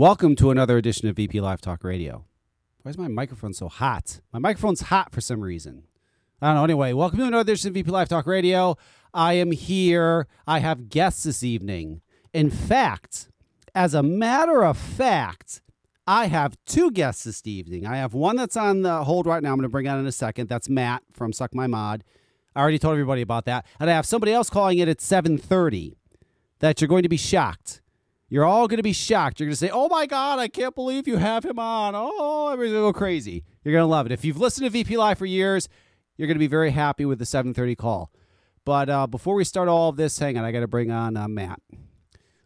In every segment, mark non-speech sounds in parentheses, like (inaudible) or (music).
Welcome to another edition of VP Live Talk Radio. Why is my microphone so hot? My microphone's hot for some reason. I don't know. Anyway, welcome to another edition of VP Live Talk Radio. I am here. I have guests this evening. In fact, as a matter of fact, I have two guests this evening. I have one that's on the hold right now. I'm going to bring on in a second. That's Matt from Suck My Mod. I already told everybody about that. And I have somebody else calling it at 7:30 that you're going to be shocked. You're all going to be shocked. You're going to say, "Oh my God, I can't believe you have him on!" Oh, everything's going to go crazy. You're going to love it. If you've listened to VP Live for years, you're going to be very happy with the 7:30 call. But uh, before we start all of this, hang on, I got to bring on uh, Matt.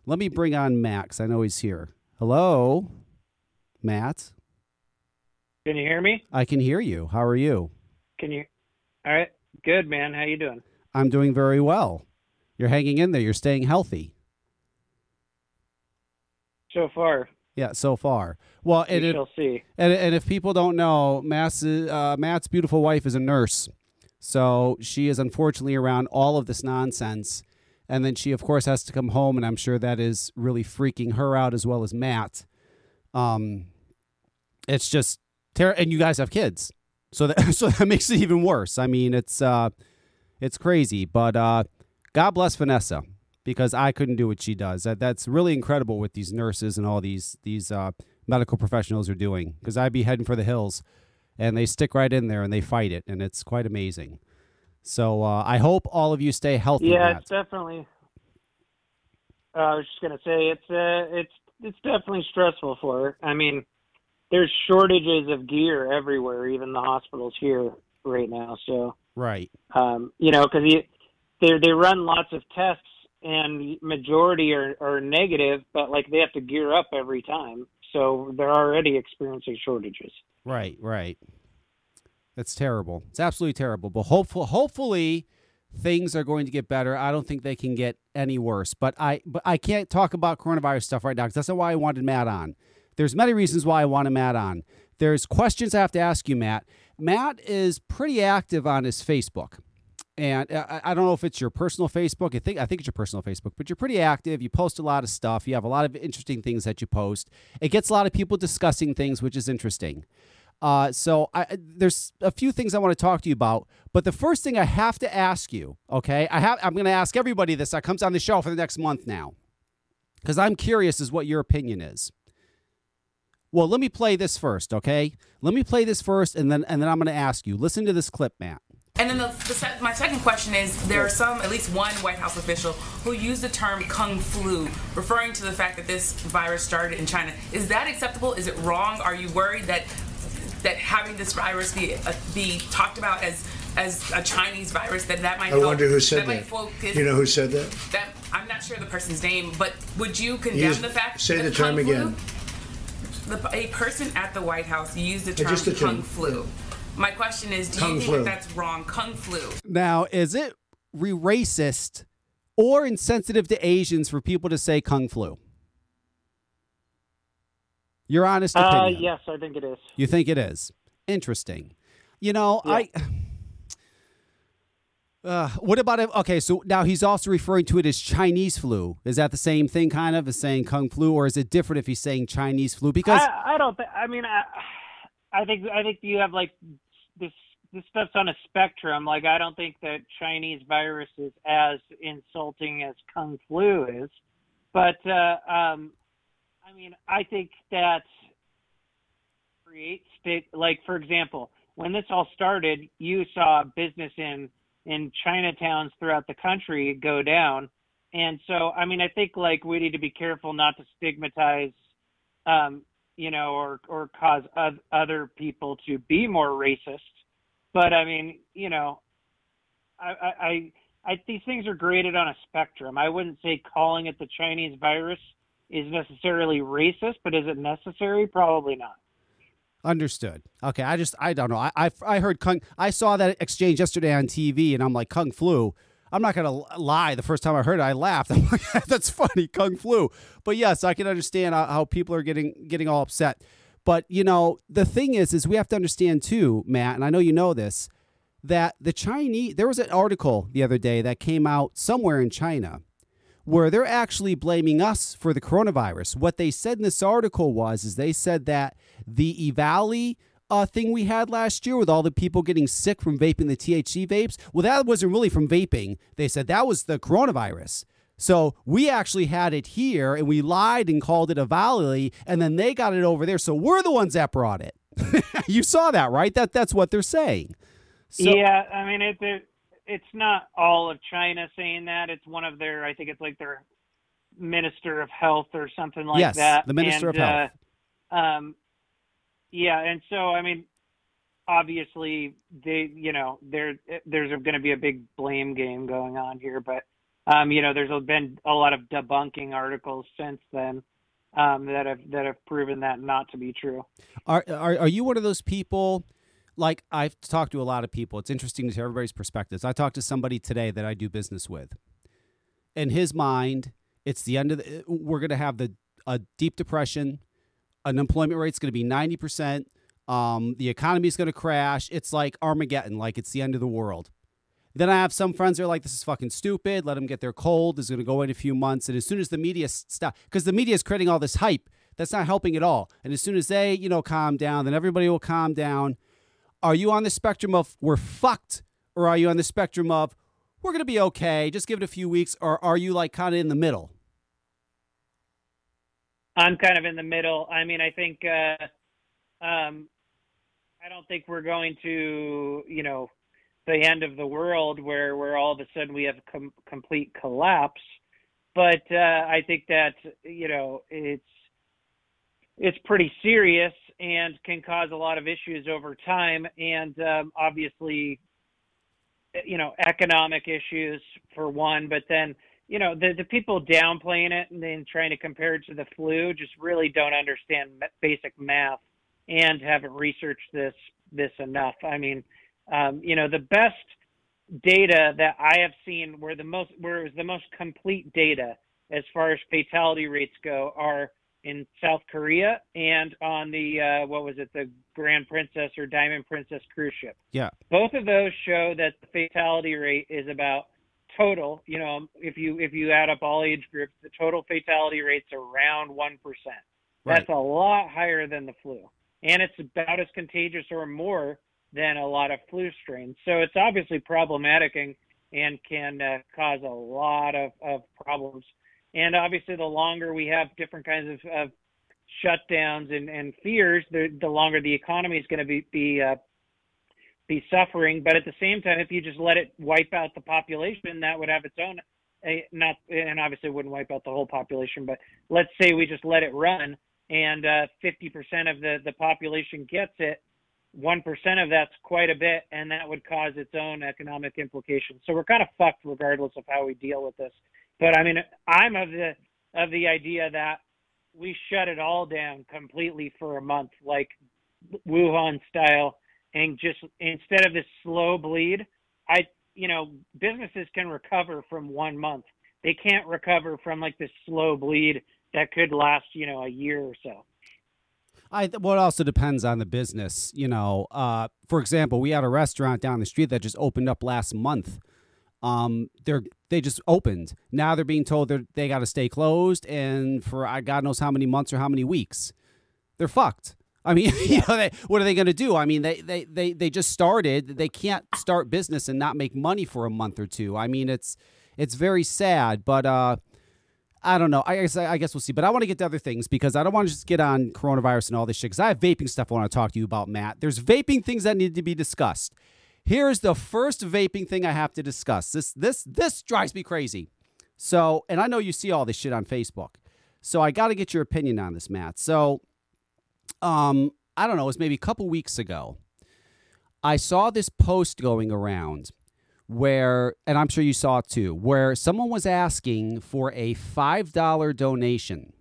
Let me bring on Max. I know he's here. Hello, Matt. Can you hear me? I can hear you. How are you? Can you? All right. Good, man. How you doing? I'm doing very well. You're hanging in there. You're staying healthy. So far, Yeah, so far. Well, and we if, shall see. and, and if people don't know, Matt's, uh, Matt's beautiful wife is a nurse. So she is unfortunately around all of this nonsense. And then she, of course, has to come home, and I'm sure that is really freaking her out as well as Matt. Um, it's just terrible. and you guys have kids, so that (laughs) so that makes it even worse. I mean, it's uh, it's crazy, but uh, God bless Vanessa because I couldn't do what she does. That that's really incredible what these nurses and all these these uh, medical professionals are doing. Because I'd be heading for the hills, and they stick right in there and they fight it, and it's quite amazing. So uh, I hope all of you stay healthy. Yeah, it's definitely. Uh, I was just gonna say it's uh, it's it's definitely stressful for her. I mean, there's shortages of gear everywhere, even the hospitals here right now. So, right. um, you know, because they they run lots of tests and majority are, are negative, but like they have to gear up every time. So they're already experiencing shortages. Right, right. That's terrible. It's absolutely terrible. But hopeful, hopefully, things are going to get better. I don't think they can get any worse. But I, but I can't talk about coronavirus stuff right now because that's not why I wanted Matt on. There's many reasons why I wanted Matt on. There's questions I have to ask you, Matt. Matt is pretty active on his Facebook. And I, I don't know if it's your personal Facebook. I think I think it's your personal Facebook, but you're pretty active. You post a lot of stuff. You have a lot of interesting things that you post. It gets a lot of people discussing things, which is interesting. Uh, so I, there's a few things I want to talk to you about. But the first thing I have to ask you, okay, I have I'm going to ask everybody this that comes on the show for the next month now, because I'm curious as what your opinion is. Well, let me play this first, okay? Let me play this first, and then and then I'm going to ask you. Listen to this clip, Matt. And then the, the my second question is there are some, at least one White House official, who used the term Kung flu, referring to the fact that this virus started in China. Is that acceptable? Is it wrong? Are you worried that that having this virus be uh, be talked about as as a Chinese virus that that might I help- wonder who said that. focus- You know who said that? that I'm not sure the person's name, but would you condemn Use- the fact say that the term Kung flu- again. The, a person at the White House used the term the Kung term. flu. My question is, do Kung you think flu. that that's wrong? Kung flu. Now, is it re racist or insensitive to Asians for people to say kung flu? Your honest Uh, opinion. yes, I think it is. You think it is? Interesting. You know, Yeah. I. (sighs) Uh, what about it? Okay, so now he's also referring to it as Chinese flu. Is that the same thing, kind of, as saying kung flu, or is it different if he's saying Chinese flu? Because I, I don't. Th- I mean, I, (sighs) I think I think you have like this. This stuff's on a spectrum. Like, I don't think that Chinese virus is as insulting as Kung flu is, but uh, um, I mean, I think that create state. Like, for example, when this all started, you saw business in in Chinatowns throughout the country go down, and so I mean, I think like we need to be careful not to stigmatize um, you know, or or cause other people to be more racist. But I mean, you know, I, I, I, I these things are graded on a spectrum. I wouldn't say calling it the Chinese virus is necessarily racist, but is it necessary? Probably not. Understood. Okay, I just I don't know. I I, I heard kung. I saw that exchange yesterday on TV, and I'm like kung flu. I'm not gonna lie. The first time I heard it, I laughed. (laughs) I'm like, that's funny, kung flu. But yes, I can understand how, how people are getting getting all upset. But you know, the thing is, is we have to understand too, Matt, and I know you know this, that the Chinese. There was an article the other day that came out somewhere in China where they're actually blaming us for the coronavirus. What they said in this article was is they said that the EVALI uh, thing we had last year with all the people getting sick from vaping the THC vapes, well, that wasn't really from vaping. They said that was the coronavirus. So we actually had it here and we lied and called it EVALI and then they got it over there. So we're the ones that brought it. (laughs) you saw that, right? That that's what they're saying. So, yeah, I mean it, it it's not all of China saying that. It's one of their I think it's like their minister of health or something like yes, that. the minister and, of health. Uh, um yeah, and so I mean obviously they you know there there's going to be a big blame game going on here but um, you know, there's been a lot of debunking articles since then um, that have that have proven that not to be true. Are, are are you one of those people? Like I've talked to a lot of people. It's interesting to hear everybody's perspectives. I talked to somebody today that I do business with. In his mind, it's the end of the. We're going to have the a deep depression. Unemployment rate's going to be ninety percent. Um, the economy is going to crash. It's like Armageddon. Like it's the end of the world. Then I have some friends that are like, this is fucking stupid. Let them get their cold. Is going to go in a few months. And as soon as the media stop, because the media is creating all this hype, that's not helping at all. And as soon as they, you know, calm down, then everybody will calm down. Are you on the spectrum of we're fucked, or are you on the spectrum of we're going to be okay, just give it a few weeks, or are you like kind of in the middle? I'm kind of in the middle. I mean, I think, uh, um, I don't think we're going to, you know, the end of the world where where all of a sudden we have com- complete collapse but uh, i think that you know it's it's pretty serious and can cause a lot of issues over time and um, obviously you know economic issues for one but then you know the the people downplaying it and then trying to compare it to the flu just really don't understand basic math and haven't researched this this enough i mean um, you know, the best data that I have seen where the most where it was the most complete data as far as fatality rates go are in South Korea and on the uh, what was it the Grand Princess or Diamond Princess cruise ship. Yeah. Both of those show that the fatality rate is about total, you know, if you if you add up all age groups, the total fatality rate's around 1%. That's right. a lot higher than the flu. And it's about as contagious or more than a lot of flu strains. So it's obviously problematic and, and can uh, cause a lot of, of problems. And obviously, the longer we have different kinds of, of shutdowns and, and fears, the, the longer the economy is going to be be uh, be suffering. But at the same time, if you just let it wipe out the population, that would have its own a, not and obviously wouldn't wipe out the whole population. But let's say we just let it run, and uh, 50% of the the population gets it one percent of that's quite a bit, and that would cause its own economic implications. So we're kind of fucked regardless of how we deal with this. But I mean, I'm of the of the idea that we shut it all down completely for a month, like Wuhan style, and just instead of this slow bleed, I you know businesses can recover from one month. They can't recover from like this slow bleed that could last you know a year or so. I well, it also depends on the business. You know, uh, for example, we had a restaurant down the street that just opened up last month. Um, they're they just opened. Now they're being told they they got to stay closed, and for God knows how many months or how many weeks, they're fucked. I mean, (laughs) you know, they, what are they going to do? I mean, they, they they they just started. They can't start business and not make money for a month or two. I mean, it's it's very sad, but uh, I don't know. I guess I guess we'll see. But I want to get to other things because I don't want to just get on coronavirus and all this shit. Because I have vaping stuff I want to talk to you about, Matt. There's vaping things that need to be discussed. Here's the first vaping thing I have to discuss. This this this drives me crazy. So, and I know you see all this shit on Facebook. So I got to get your opinion on this, Matt. So, um, I don't know. It was maybe a couple weeks ago. I saw this post going around where, and I'm sure you saw it too, where someone was asking for a $5 donation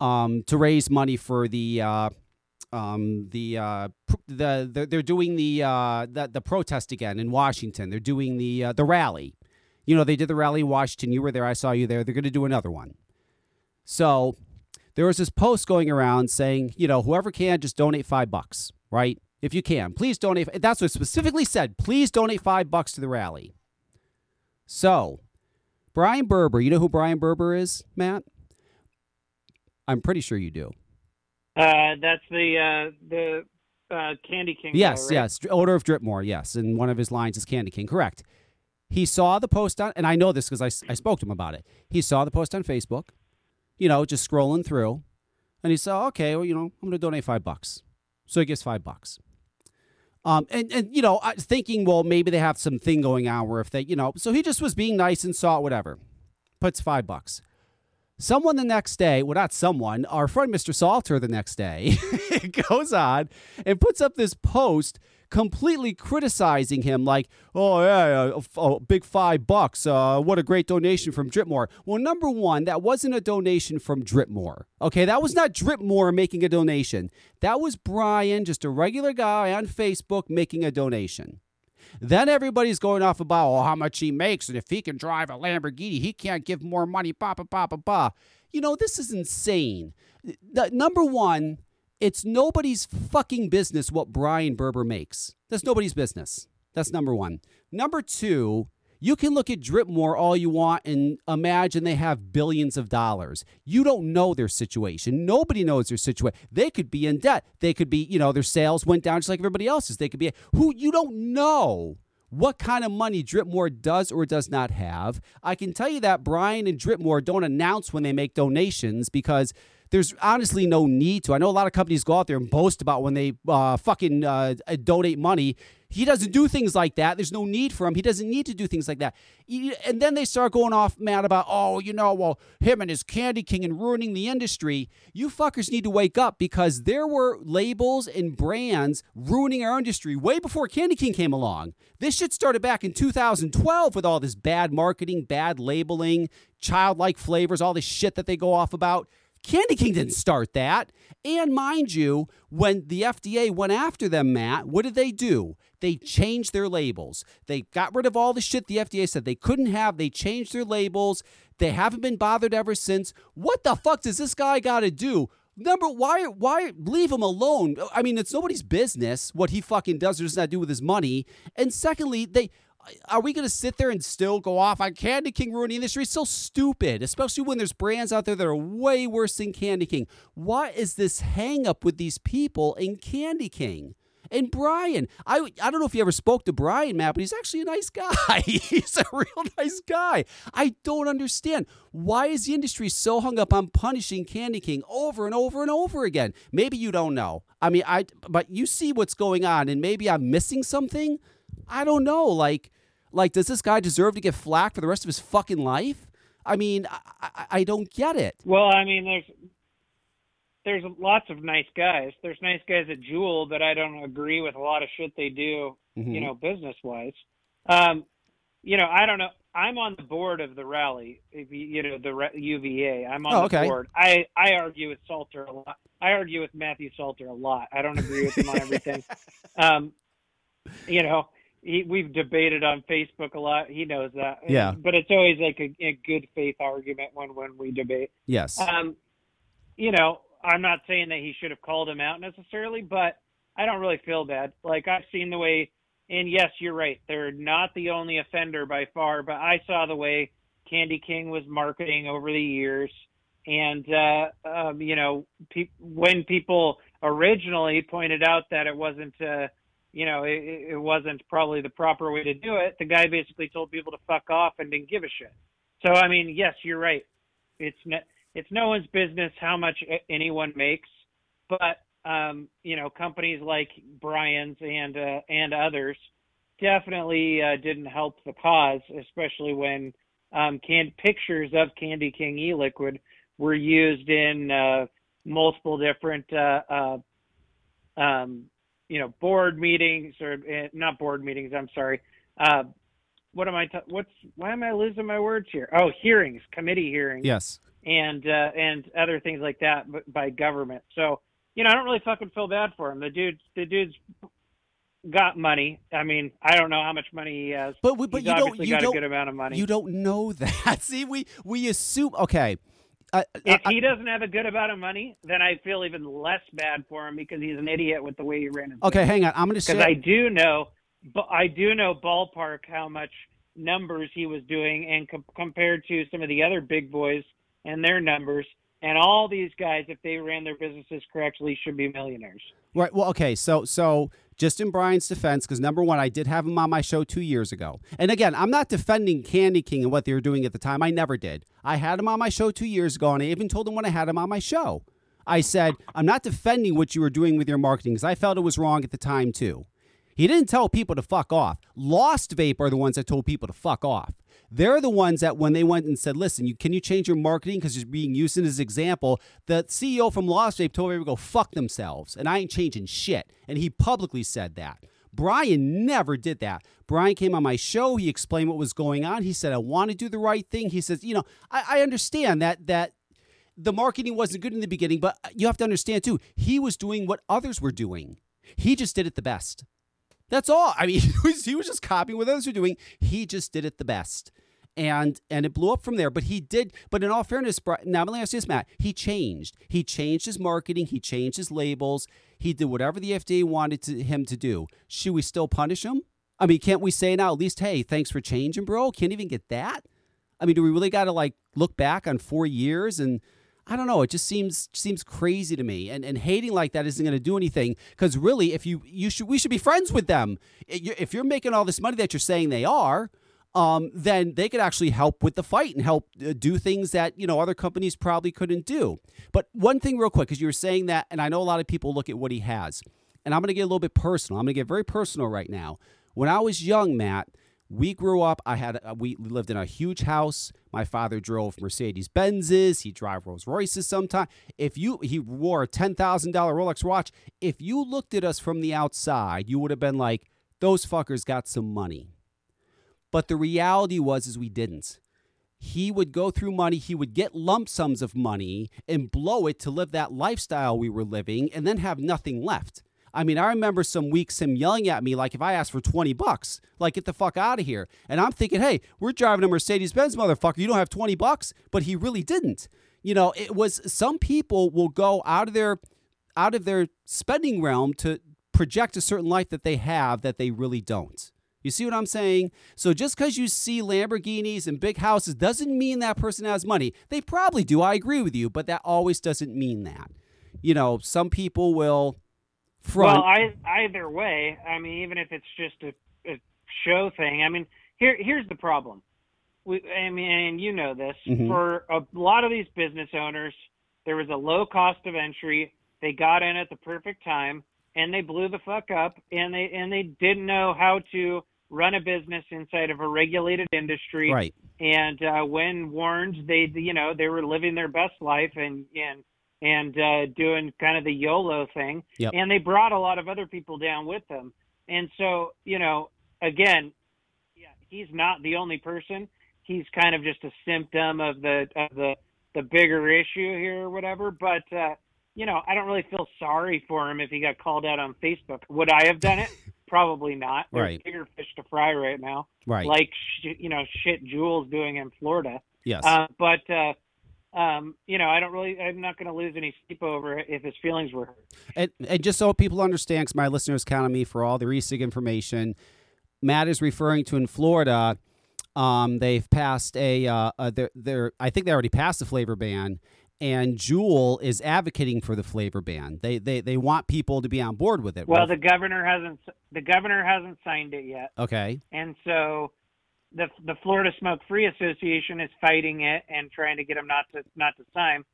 um, to raise money for the. Uh, um, the, uh, the, the they're doing the, uh, the the protest again in Washington. They're doing the uh, the rally. You know, they did the rally in Washington. You were there. I saw you there. They're going to do another one. So there was this post going around saying, you know, whoever can just donate five bucks, right? if you can. Please donate. That's what specifically said. Please donate five bucks to the rally. So, Brian Berber. You know who Brian Berber is, Matt? I'm pretty sure you do. Uh, that's the uh, the uh, Candy King. Yes, guy, right? yes. Odor of Dripmore, yes. And one of his lines is Candy King. Correct. He saw the post on, and I know this because I, I spoke to him about it. He saw the post on Facebook, you know, just scrolling through, and he said, okay, well, you know, I'm going to donate five bucks. So he gives five bucks. Um, and, and, you know, thinking, well, maybe they have some thing going on where if they, you know, so he just was being nice and saw it, whatever. Puts five bucks. Someone the next day, well, not someone, our friend Mr. Salter the next day (laughs) goes on and puts up this post completely criticizing him, like, oh, yeah, yeah, oh, big five bucks. Uh, what a great donation from Dripmore. Well, number one, that wasn't a donation from Dripmore. Okay, that was not Dripmore making a donation. That was Brian, just a regular guy on Facebook, making a donation. Then everybody's going off about oh, how much he makes, and if he can drive a Lamborghini, he can't give more money. Ba ba ba ba ba. You know this is insane. The- number one, it's nobody's fucking business what Brian Berber makes. That's nobody's business. That's number one. Number two, you can look at Dripmore all you want and imagine they have billions of dollars. You don't know their situation. Nobody knows their situation. They could be in debt. They could be, you know, their sales went down just like everybody else's. They could be who you don't know what kind of money Dripmore does or does not have. I can tell you that Brian and Dripmore don't announce when they make donations because there's honestly no need to. I know a lot of companies go out there and boast about when they uh, fucking uh, donate money. He doesn't do things like that. There's no need for him. He doesn't need to do things like that. And then they start going off mad about, oh, you know, well, him and his Candy King and ruining the industry. You fuckers need to wake up because there were labels and brands ruining our industry way before Candy King came along. This shit started back in 2012 with all this bad marketing, bad labeling, childlike flavors, all this shit that they go off about. Candy King didn't start that. And mind you, when the FDA went after them, Matt, what did they do? They changed their labels. They got rid of all the shit the FDA said they couldn't have. They changed their labels. They haven't been bothered ever since. What the fuck does this guy got to do? Number, why, why leave him alone? I mean, it's nobody's business what he fucking does or does not do with his money. And secondly, they are we going to sit there and still go off on Candy King ruining the industry? It's so stupid, especially when there's brands out there that are way worse than Candy King. What is this hang up with these people in Candy King? And Brian, I I don't know if you ever spoke to Brian, Matt, but he's actually a nice guy. (laughs) he's a real nice guy. I don't understand. Why is the industry so hung up on punishing Candy King over and over and over again? Maybe you don't know. I mean, I but you see what's going on, and maybe I'm missing something. I don't know. Like, like, does this guy deserve to get flack for the rest of his fucking life? I mean, I, I, don't get it. Well, I mean, there's there's lots of nice guys. There's nice guys at Juul that I don't agree with a lot of shit they do, Mhm. you know, business wise. Um, you know, I don't know. I'm on the board of the rally, if you, you know, the UVA. I'm on Oh, the board. I I argue with Salter a lot. I argue with Matthew Salter a lot. I don't agree with him on everything. (laughs) Um, you know, he, we've debated on Facebook a lot. He knows that. Yeah. But it's always like a, a good faith argument when when we debate. Yes. Um, you know, I'm not saying that he should have called him out necessarily, but I don't really feel bad. Like I've seen the way, and yes, you're right. They're not the only offender by far, but I saw the way Candy King was marketing over the years, and uh, um, you know, pe- when people originally pointed out that it wasn't. Uh, you know, it, it wasn't probably the proper way to do it. The guy basically told people to fuck off and didn't give a shit. So I mean, yes, you're right. It's no, it's no one's business how much anyone makes, but um, you know, companies like Brian's and uh, and others definitely uh, didn't help the cause, especially when um, can pictures of Candy King e-liquid were used in uh, multiple different uh, uh, um, you know board meetings or uh, not board meetings. I'm sorry. Uh, what am I? T- what's why am I losing my words here? Oh, hearings, committee hearings yes. and uh, and other things like that by government. So you know, I don't really fucking feel bad for him. The dude, the dude's got money. I mean, I don't know how much money he has. But we- but He's you don't- you got don't- a good amount of money. You don't know (laughs) that. See, we we assume. Okay. Uh, if I- he doesn't have a good amount of money, then I feel even less bad for him because he's an idiot with the way he ran his okay, hang on. I'm going to say Because. I do know, but I do know ballpark how much numbers he was doing and com- compared to some of the other big boys and their numbers. And all these guys, if they ran their businesses correctly, should be millionaires. Right. Well, okay. So, so just in Brian's defense, because number one, I did have him on my show two years ago. And again, I'm not defending Candy King and what they were doing at the time. I never did. I had him on my show two years ago, and I even told him when I had him on my show. I said, I'm not defending what you were doing with your marketing because I felt it was wrong at the time, too. He didn't tell people to fuck off. Lost Vape are the ones that told people to fuck off. They're the ones that when they went and said, "Listen, you can you change your marketing because you're being used in as example." The CEO from Lost Vape told everyone to go fuck themselves, and I ain't changing shit. And he publicly said that. Brian never did that. Brian came on my show. He explained what was going on. He said, "I want to do the right thing." He says, "You know, I, I understand that that." The marketing wasn't good in the beginning, but you have to understand too, he was doing what others were doing. He just did it the best. That's all. I mean, (laughs) he was, he was just copying what others were doing. He just did it the best. And and it blew up from there. But he did. But in all fairness, now let me ask you this, Matt. He changed. He changed his marketing. He changed his labels. He did whatever the FDA wanted to, him to do. Should we still punish him? I mean, can't we say now at least, hey, thanks for changing, bro? Can't even get that. I mean, do we really got to like look back on four years and I don't know. It just seems seems crazy to me, and and hating like that isn't going to do anything. Because really, if you you should we should be friends with them. If you're making all this money that you're saying they are, um, then they could actually help with the fight and help uh, do things that you know other companies probably couldn't do. But one thing, real quick, because you were saying that, and I know a lot of people look at what he has, and I'm going to get a little bit personal. I'm going to get very personal right now. When I was young, Matt, we grew up. I had we lived in a huge house. My father drove Mercedes Benzes. He drove Rolls Royces sometimes. If you he wore a ten thousand dollar Rolex watch. If you looked at us from the outside, you would have been like, "Those fuckers got some money." But the reality was, is we didn't. He would go through money. He would get lump sums of money and blow it to live that lifestyle we were living, and then have nothing left. I mean, I remember some weeks him yelling at me like if I asked for 20 bucks, like get the fuck out of here. And I'm thinking, hey, we're driving a Mercedes Benz, motherfucker. You don't have 20 bucks, but he really didn't. You know, it was some people will go out of their out of their spending realm to project a certain life that they have that they really don't. You see what I'm saying? So just because you see Lamborghinis and big houses doesn't mean that person has money. They probably do. I agree with you, but that always doesn't mean that. You know, some people will front. Well, I, either way, I mean, even if it's just a, a show thing, I mean, here here's the problem. We, I mean, and you know this. Mm-hmm. For a lot of these business owners, there was a low cost of entry. They got in at the perfect time, and they blew the fuck up, and they and they didn't know how to run a business inside of a regulated industry. Right. And uh, when warned, they you know they were living their best life, and and and uh, doing kind of the YOLO thing. Yep. And they brought a lot of other people down with them. And so, you know, again, yeah, he's not the only person. He's kind of just a symptom of the of the the bigger issue here or whatever. But uh, you know, I don't really feel sorry for him if he got called out on Facebook. Would I have done it? Probably not. There's right. bigger fish to fry right now. Right. Like you know, shit Juul's doing in Florida. Yes. Uh, but uh, um, you know, I don't really, I'm not going to lose any sleep over it if his feelings were hurt. And, and just so people understand, because my listeners count on me for all the e-cig information, Matt is referring to in Florida. Um, they've passed a, uh, a they're, they're, I think they already passed the flavor ban, and Juul is advocating for the flavor ban. They, they, they want people to be on board with it. Well, the governor hasn't, the governor hasn't signed it yet. Okay. And so the the Florida Smoke Free Association is fighting it and trying to get them not to not to sign.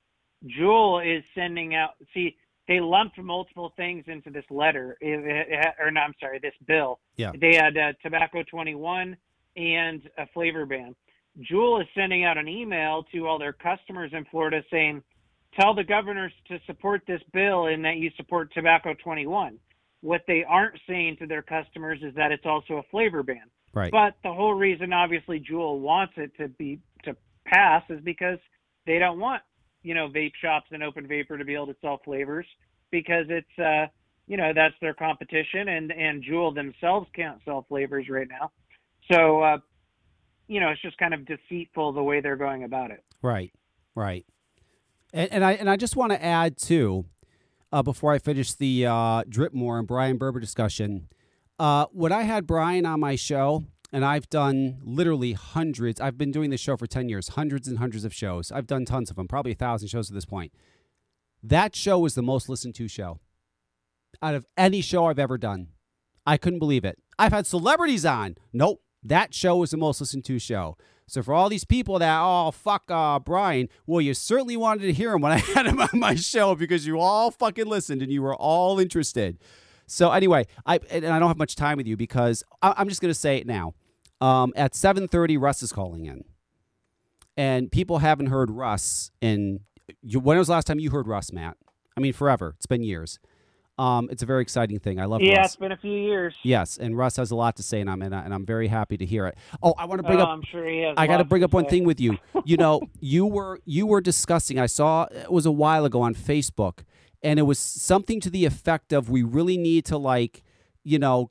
Juul is sending out. See, they lumped multiple things into this letter, or no, I'm sorry, this bill. Yeah. They had uh, tobacco 21 and a flavor ban. Juul is sending out an email to all their customers in Florida saying, "Tell the governors to support this bill and that you support tobacco 21." What they aren't saying to their customers is that it's also a flavor ban. Right. But the whole reason, obviously, Juul wants it to be to pass is because they don't want you know vape shops and open vapor to be able to sell flavors because it's uh you know that's their competition and and Juul themselves can't sell flavors right now. So uh you know it's just kind of deceitful the way they're going about it. Right. Right. And, and I and I just want to add too, uh, before I finish the uh, Dripmore and Brian Berber discussion, uh, when I had Brian on my show, and I've done literally hundreds. I've been doing this show for 10 years, hundreds and hundreds of shows. I've done tons of them, probably a thousand shows at this point. That show was the most listened to show out of any show I've ever done. I couldn't believe it. I've had celebrities on. Nope. That show was the most listened to show. So for all these people that, oh, fuck uh, Brian, well, you certainly wanted to hear him when I (laughs) had him on my show because you all fucking listened and you were all interested. So anyway, I and I don't have much time with you because I, I'm just going to say it now. Um, at 7:30, Russ is calling in, and people haven't heard Russ in. When was the last time you heard Russ, Matt? I mean, forever. It's been years. Um, it's a very exciting thing. I love. Yeah, Russ. it's been a few years. Yes, and Russ has a lot to say, and I'm and, I, and I'm very happy to hear it. Oh, I want to bring Oh, up. I'm sure he has. I got to bring up one thing with you. You know, (laughs) you were you were discussing. I saw it was a while ago on Facebook, and it was something to the effect of we really need to like, you know,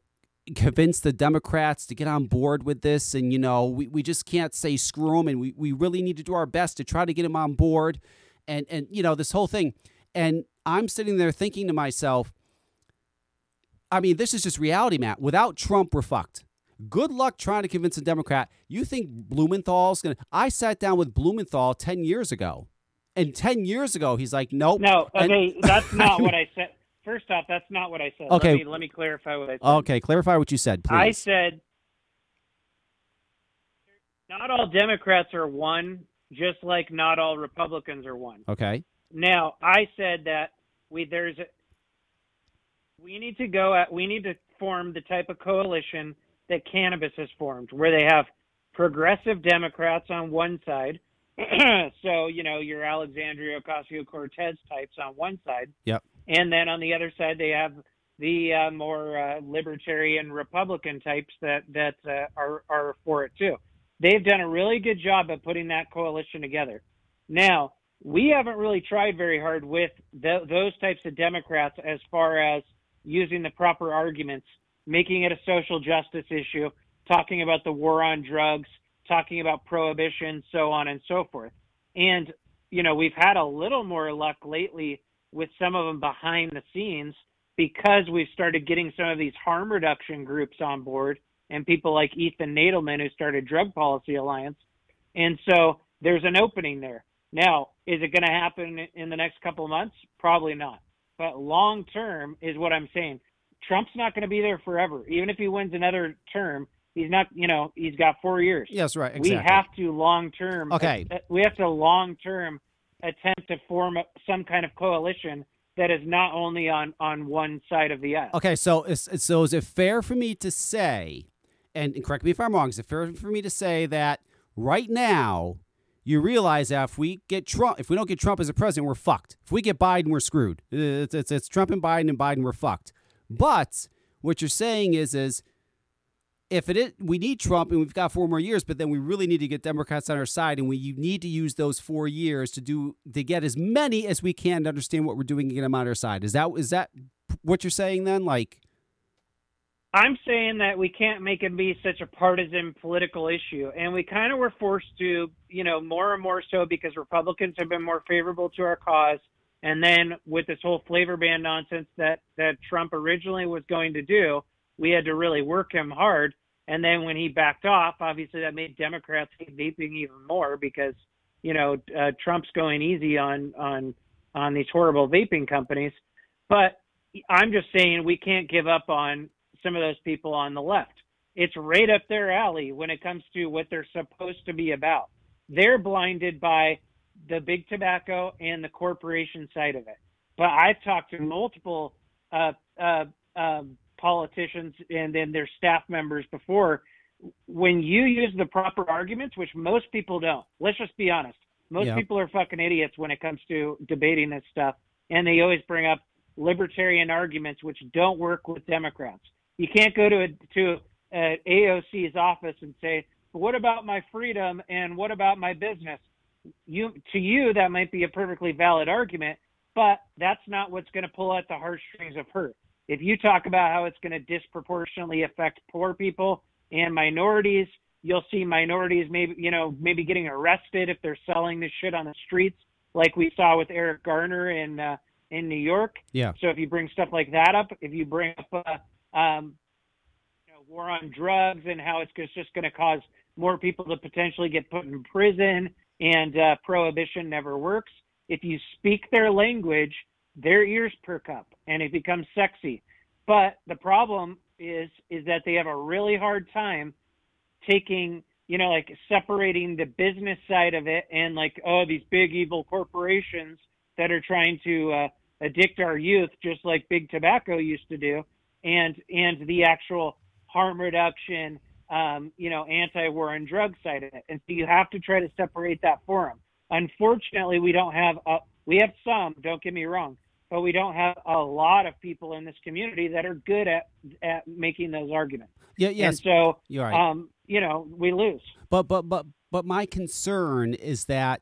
convince the Democrats to get on board with this, and you know, we, we just can't say screw them, and we, we really need to do our best to try to get them on board, and and you know this whole thing, and I'm sitting there thinking to myself. I mean, this is just reality, Matt. Without Trump, we're fucked. Good luck trying to convince a Democrat. You think Blumenthal's going to. I sat down with Blumenthal 10 years ago. And 10 years ago, he's like, nope. No, And- okay, that's not what I (laughs) said. First off, that's not what I said. Okay. Let me, let me clarify what I said. Okay, clarify what you said, please. I said not all Democrats are one, just like not all Republicans are one. okay. Now, I said that we there's we need to go at we need to form the type of coalition that cannabis has formed, where they have progressive Democrats on one side, (clears throat) so you know your Alexandria Ocasio Cortez types on one side, Yep. and then on the other side they have the uh, more uh, libertarian Republican types that that uh, are are for it too. They've done a really good job of putting that coalition together. Now we haven't really tried very hard with th- those types of Democrats as far as using the proper arguments, making it a social justice issue, talking about the war on drugs, talking about prohibition, so on and so forth. And, you know, we've had a little more luck lately with some of them behind the scenes because we've started getting some of these harm reduction groups on board and people like Ethan Nadelmann who started Drug Policy Alliance. And so there's an opening there. Now, is it going to happen in the next couple of months? Probably not. But long term is what I'm saying. Trump's not going to be there forever. Even if he wins another term, he's not, you know, he's got four years. Yes, right. Exactly. We have to long term. Okay. We have to long term attempt to form some kind of coalition that is not only on on one side of the aisle. Okay, so is, so is it fair for me to say, and, and correct me if I'm wrong, is it fair for me to say that right now you realize that if we get Trump, if we don't get Trump as a president, we're fucked. If we get Biden, we're screwed. It's, it's, it's Trump and Biden and Biden, we're fucked. But what you're saying is, is if it is, we need Trump and we've got four more years, but then we really need to get Democrats on our side, and we need to use those four years to do to get as many as we can to understand what we're doing and get them on our side. Is that is that what you're saying then? Like, I'm saying that we can't make it be such a partisan political issue, and we kind of were forced to, you know, more and more so because Republicans have been more favorable to our cause, and then with this whole flavor ban nonsense that that Trump originally was going to do, we had to really work him hard. And then when he backed off, obviously that made Democrats hate vaping even more because, you know, uh, Trump's going easy on on on these horrible vaping companies. But I'm just saying we can't give up on some of those people on the left. It's right up their alley when it comes to what they're supposed to be about. They're blinded by the big tobacco and the corporation side of it. But I've talked to multiple uh, uh, um, politicians and then their staff members before. When you use the proper arguments, which most people don't, let's just be honest. Most Yeah. people are fucking idiots when it comes to debating this stuff, and they always bring up libertarian arguments which don't work with Democrats. You can't go to a, to a AOC's office and say, "What about my freedom and what about my business?" You to you that might be a perfectly valid argument, but that's not what's going to pull at the heartstrings of her. If you talk about how it's going to disproportionately affect poor people and minorities, you'll see minorities maybe you know maybe getting arrested if they're selling this shit on the streets, like we saw with Eric Garner in uh, in New York. yeah, So if you bring stuff like that up, if you bring up, uh, um, you know, war on drugs and how it's just going to cause more people to potentially get put in prison and uh, prohibition never works. If you speak their language, their ears perk up and it becomes sexy. But the problem is is that they have a really hard time taking you know like separating the business side of it and like oh these big evil corporations that are trying to uh, addict our youth just like big tobacco used to do and and the actual harm reduction um, you know anti-war and drug side of it and so you have to try to separate that for them unfortunately we don't have a, we have some don't get me wrong but we don't have a lot of people in this community that are good at at making those arguments. Yeah, yes. And so, You're right. um, you know, we lose. But but but but my concern is that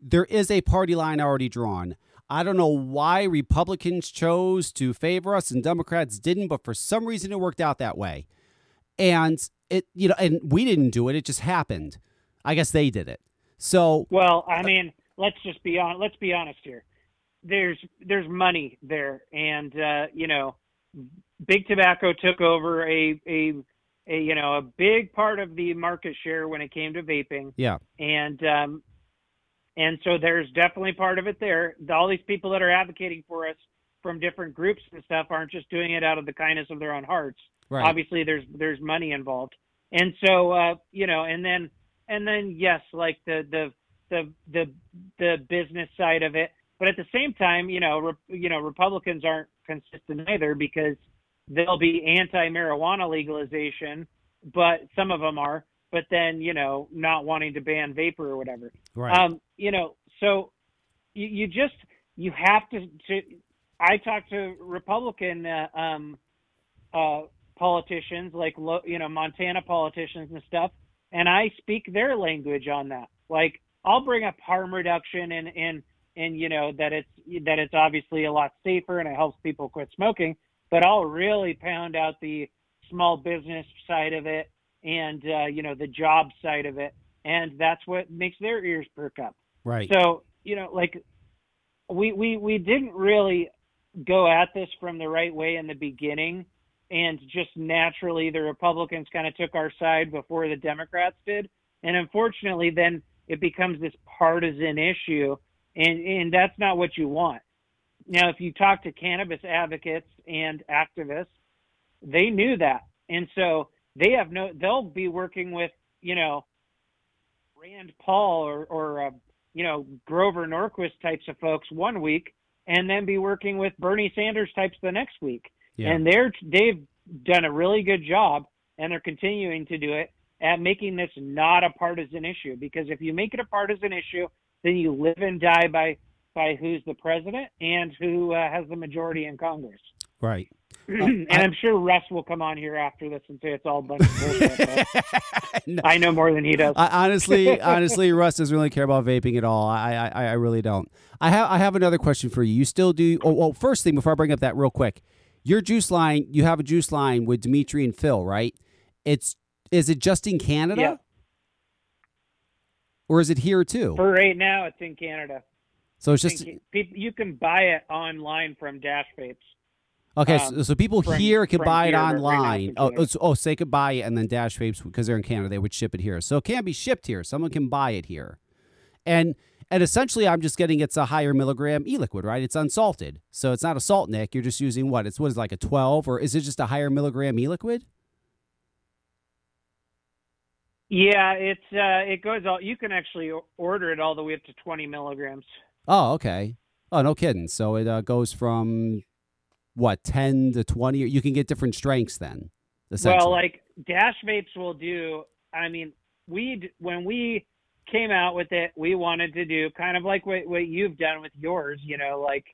there is a party line already drawn. I don't know why Republicans chose to favor us and Democrats didn't, but for some reason it worked out that way. And it you know, and we didn't do it, it just happened. I guess they did it. So Well, I mean, let's just be on. Let's be honest here. There's there's money there, and uh, you know, big tobacco took over a a a you know a big part of the market share when it came to vaping. yeah. and um, and so there's definitely part of it there. All these people that are advocating for us from different groups and stuff aren't just doing it out of the kindness of their own hearts. Right. Obviously, there's there's money involved, and so uh, you know, and then and then yes, like the the the the the business side of it, but at the same time, you know, re, you know, Republicans aren't consistent either because they'll be anti-marijuana legalization, but some of them are, but then you know, not wanting to ban vapor or whatever. Right. Um, you know, so you, you just you have to. to I talk to Republican uh, um, uh, politicians, like lo- you know Montana politicians and stuff, and I speak their language on that. Like I'll bring up harm reduction and and and you know that it's that it's obviously a lot safer and it helps people quit smoking, but I'll really pound out the small business side of it and uh, you know the job side of it, and that's what makes their ears perk up. right. So you know, like we we we didn't really go at this from the right way in the beginning, and just naturally the Republicans kind of took our side before the Democrats did, and unfortunately then it becomes this partisan issue, and and that's not what you want. Now, if you talk to cannabis advocates and activists, they knew that, and so they have no. They'll be working with you know Rand Paul or or uh, you know Grover Norquist types of folks one week, and then be working with Bernie Sanders types the next week. Yeah. And they're they've done a really good job, and they're continuing to do it at making this not a partisan issue. Because if you make it a partisan issue, then you live and die by by who's the president and who uh, has the majority in Congress. right. Uh, (laughs) and I- I'm sure Russ will come on here after this and say it's all a bunch of bullshit. (laughs) No. I know more than he does. I, honestly, (laughs) honestly, Russ doesn't really care about vaping at all. I, I, I really don't. I have, I have another question for you. You still do? Oh, well, first thing before I bring up that real quick, your juice line. You have a juice line with Dimitri and Phil, right? It's is it just in Canada, Yeah. or is it here too? For right now, it's in Canada. so it's just you can buy it online from Dash Vapes. Okay. um, so, so people here can buy it here, but right now it's online. in oh, oh, so they could buy it and then Dash Vapes because they're in Canada, they would ship it here. So it can't be shipped here. Someone can buy it here, and and essentially, I'm just getting it's a higher milligram e-liquid, right? It's unsalted, so it's not a salt nick. You're just using what? It's what is like a 12, or is it just a higher milligram e-liquid? Yeah, it's uh, it goes all. You can actually order it all the way up to 20 milligrams. Oh, okay. Oh, no kidding. So it uh, goes from what 10 to 20. You can get different strengths then. Well, like Dash Vapes will do. I mean, we when we came out with it, we wanted to do kind of like what what you've done with yours. You know, like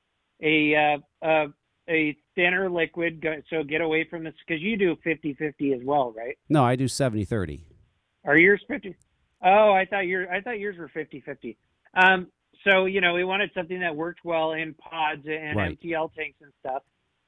a uh, uh, a thinner liquid. Go, so get away from this because you do 50-50 as well, right? no, I do 70 30. Are yours 50? Oh, I thought your I thought yours were 50-50. Um, so you know, we wanted something that worked well in pods and Right. MTL tanks and stuff.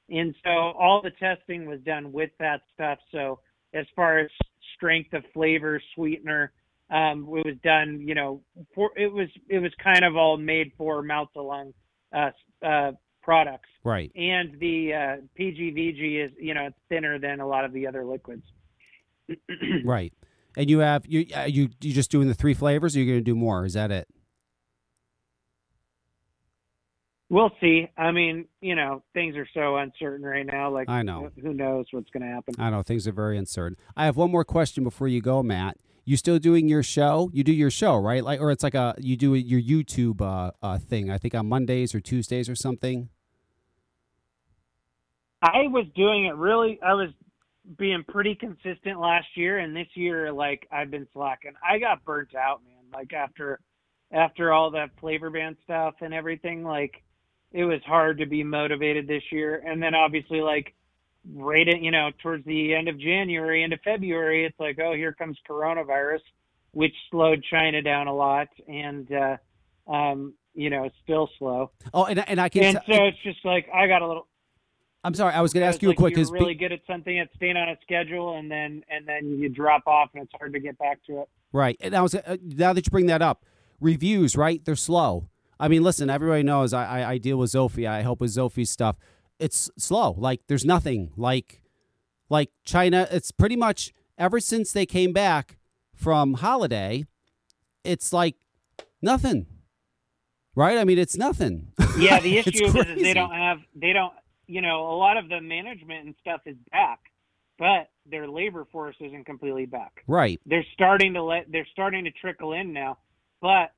And so all the testing was done with that stuff. So as far as strength of flavor, sweetener, um, it was done. You know, for it was it was kind of all made for mouth to lung uh, uh, products. Right. And the uh, PGVG is you know it's thinner than a lot of the other liquids. (clears throat) right. And you have you uh, you you just doing the three flavors? or You're going to do more? Is that it? We'll see. I mean, you know, things are so uncertain right now. Like, I know. Who knows what's going to happen? I know things are very uncertain. I have one more question before you go, Matt. You still doing your show? You do your show, right? Like, or it's like a you do your YouTube uh, uh, thing. I think on Mondays or Tuesdays or something. I was doing it really. I was being pretty consistent last year, and this year, like, I've been slacking. I got burnt out, man. Like after after all that flavor ban stuff and everything, like it was hard to be motivated this year. And then obviously, like right at you know towards the end of January, into February, it's like, oh, here comes coronavirus, which slowed China down a lot, and uh, um, you know, it's still slow. Oh, and and I can. And so it's just like I got a little. I'm sorry. I was going to ask you like a quick. You're really good at something at staying on a schedule, and then and then you drop off, and it's hard to get back to it. Right. And I was uh, now that you bring that up, reviews, right? They're slow. I mean, listen, everybody knows I, I, I deal with Zophie. I help with Zophie's stuff. It's slow. Like there's nothing. Like like China, it's pretty much ever since they came back from holiday, it's like nothing. Right? I mean, it's nothing. (laughs) Yeah, the issue is, is they don't have they don't you know a lot of the management and stuff is back, but their labor force isn't completely back. Right. They're starting to let they're starting to trickle in now, but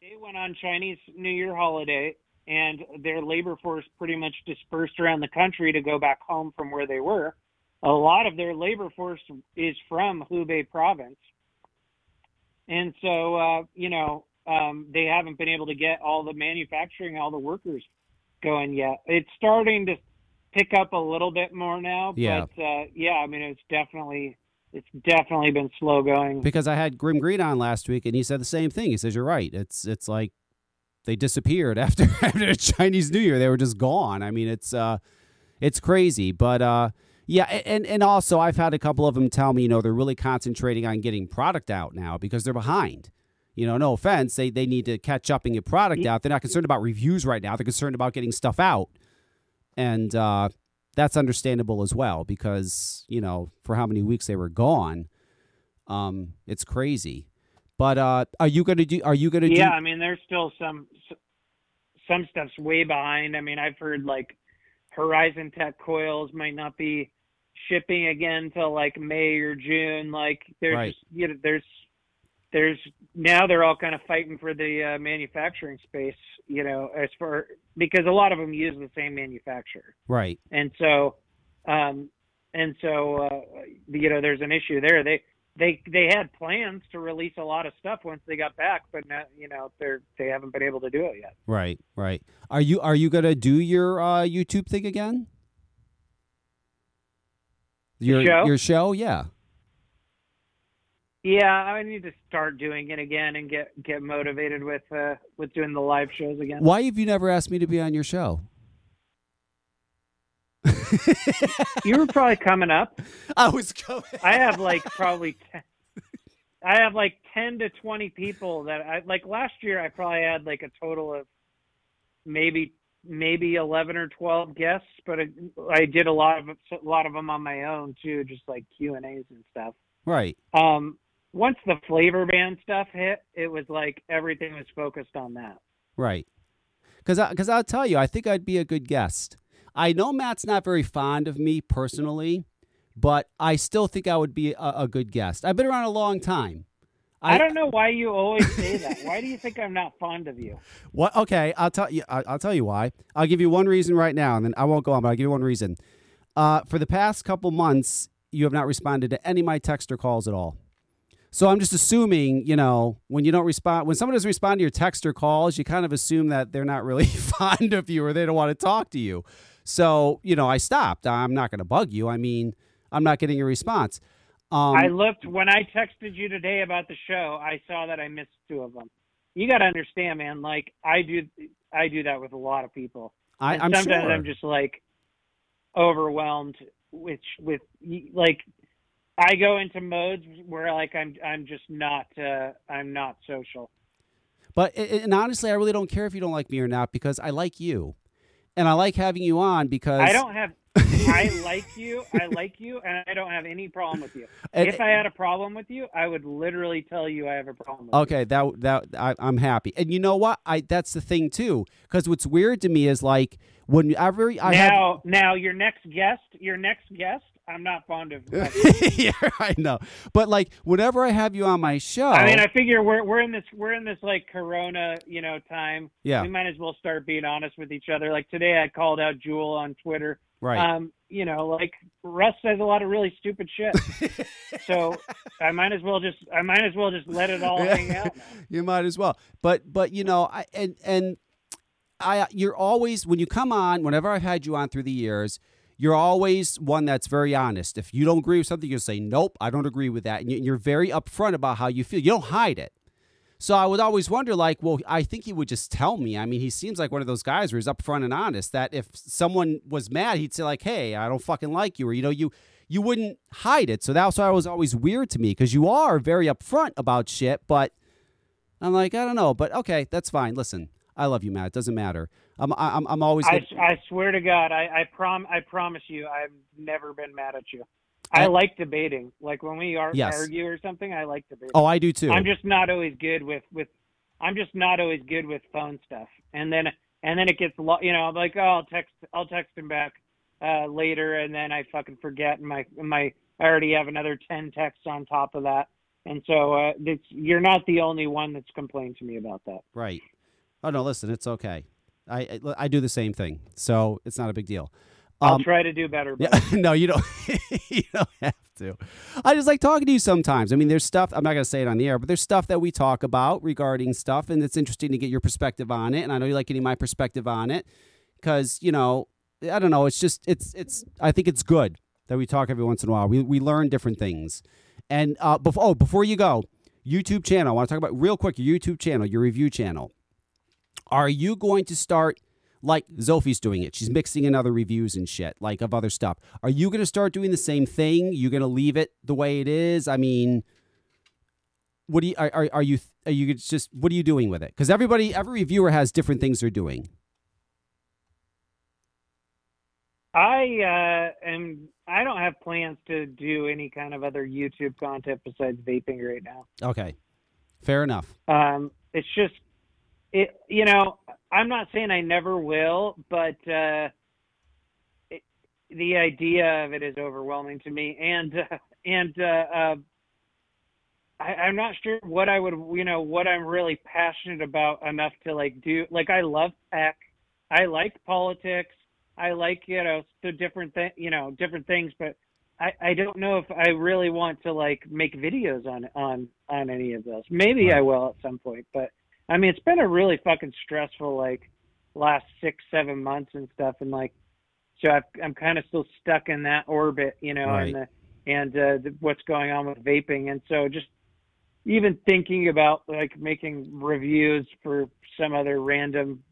they went on Chinese New Year holiday and their labor force pretty much dispersed around the country to go back home from where they were. A lot of their labor force is from Hubei province. And so, uh, you know, um, they haven't been able to get all the manufacturing, all the workers going yet. It's starting to pick up a little bit more now, Yeah. but uh, yeah, I mean, it's definitely it's definitely been slow going. Because I had Grimm Green on last week and he said the same thing. He says, You're right. It's it's like they disappeared (laughs) after after Chinese New Year. They were just gone. I mean, it's uh it's crazy. But uh yeah, and and also I've had a couple of them tell me, you know, they're really concentrating on getting product out now because they're behind. You know, no offense, they they need to catch up and get product out. They're not concerned about reviews right now. They're concerned about getting stuff out. And uh that's understandable as well because, you know, for how many weeks they were gone, um it's crazy. But uh are you going to do are you going to do Yeah, I mean, there's still some some stuff's way behind. I mean, I've heard like Horizon Tech coils might not be shipping again till like May or June. Like there's Right. just, you know there's there's now they're all kind of fighting for the uh, manufacturing space. You know, as for because a lot of them use the same manufacturer. right. and so um and so uh you know there's an issue there they they they had plans to release a lot of stuff once they got back but now you know they're they haven't been able to do it yet Right, right. Are you are you gonna do your uh, YouTube thing again? Your show? your show, yeah. Yeah i need to start doing it again and get get motivated with uh with doing the live shows again Why have you never asked me to be on your show? (laughs) you were probably coming up I was going. i have like probably (laughs) 10 i have like 10 to 20 people that i like last year i probably had like a total of maybe maybe 11 or 12 guests but I, I did a lot of a lot of them on my own too just like Q and A's and stuff Right. um once the flavor ban stuff hit it was like everything was focused on that Right. Because because I'll tell you, I think I'd be a good guest. I know Matt's not very fond of me personally, but I still think I would be a, a good guest. I've been around a long time. I, don't know why you always say that why do you think i'm not fond of you (laughs) What? Okay, I'll tell you. I- I'll tell you why. I'll give you one reason right now, and then I won't go on. But I'll give you one reason. Uh, for the past couple months, you have not responded to any of my text or calls at all. So I'm just assuming, you know, when you don't respond, when someone doesn't respond to your text or calls, you kind of assume that they're not really (laughs) fond of you or they don't want to talk to you. So you know, I stopped. I'm not going to bug you. I mean, I'm not getting a response. Um, I looked when I texted you today about the show. I saw that I missed two of them. You got to understand, man. Like I do, I do that with a lot of people. I, I'm sometimes sure. I'm just like overwhelmed with with like I go into modes where like I'm I'm just not uh, I'm not social. But and honestly, I really don't care if you don't like me or not because I like you, and I like having you on because I don't have (laughs) I like you. I like you, and I don't have any problem with you. And- if I had a problem with you, I would literally tell you I have a problem. With you. Okay, that that I, I'm happy, and you know what? I that's the thing too, because what's weird to me is like whenever I have now, now your next guest, your next guest, I'm not fond of. (laughs) yeah, I know. But like whenever I have you on my show, I mean, I figure we're we're in this we're in this like Corona, you know, time. Yeah. We might as well start being honest with each other. Like today, I called out Juul on Twitter. right? Um, you know, like Russ says a lot of really stupid shit. (laughs) so I might as well just I might as well just let it all hang out. Now. (laughs) you might as well. But but you know, I and and I you're always when you come on, whenever I've had you on through the years, you're always one that's very honest. If you don't agree with something, you say nope, I don't agree with that, and you- you're very upfront about how you feel. You don't hide it. So I would always wonder, like, well, I think he would just tell me. I mean, he seems like one of those guys where he's upfront and honest. That if someone was mad, he'd say like, "Hey, I don't fucking like you," or you know, you you wouldn't hide it. So that's why it was always weird to me because you are very upfront about shit. But I'm like, I don't know, but okay, that's fine. Listen, I love you, Matt. It doesn't matter. I'm I'm I'm always. I, gonna- I swear to God, I I prom I promise you, I've never been mad at you. I I- like debating. Like when we ar- Yes. argue or something, I like debating. oh, I do too. I'm just not always good with with I'm just not always good with phone stuff. And then and then it gets lo- you know, I'm like, oh, I'll text I'll text him back uh later and then I fucking forget and my my I already have another 10 texts on top of that. And so uh it's, you're not the only one that's complained to me about that. Right. Oh no, listen, it's okay. I I, I do the same thing, so it's not a big deal. I'll Um, try to do better. But Yeah, (laughs) no, you don't. (laughs) you don't have to. I just like talking to you sometimes. I mean, there's stuff. I'm not going to say it on the air, but there's stuff that we talk about regarding stuff, and it's interesting to get your perspective on it. And I know you like getting my perspective on it because you know, I don't know. It's just it's it's. I think it's good that we talk every once in a while. We we learn different things. And uh, before oh, before you go, YouTube channel. I want to talk about real quick your YouTube channel, your review channel. Are you going to start like Zophie's doing it? She's mixing in other reviews and shit, like of other stuff. Are you going to start doing the same thing? You going to leave it the way it is? I mean, what do you are, are, are you are you just what are you doing with it? Because everybody, every reviewer has different things they're doing. I uh, am. I don't have plans to do any kind of other YouTube content besides vaping right now. Okay, fair enough. Um, it's just, it. You know, I'm not saying I never will, but uh, it, the idea of it is overwhelming to me, and uh, and uh, uh, I, I'm not sure what I would, you know, what I'm really passionate about enough to like do. Like, I love tech. I like politics. I like, you know, the different thing, you know, different things, but I, I don't know if I really want to like make videos on on on any of those. Maybe Right. I will at some point, but I mean, it's been a really fucking stressful like last six seven months and stuff, and like so I've, I'm kind of still stuck in that orbit, you know, Right. and the, and uh, the, what's going on with vaping, and so just even thinking about like making reviews for some other random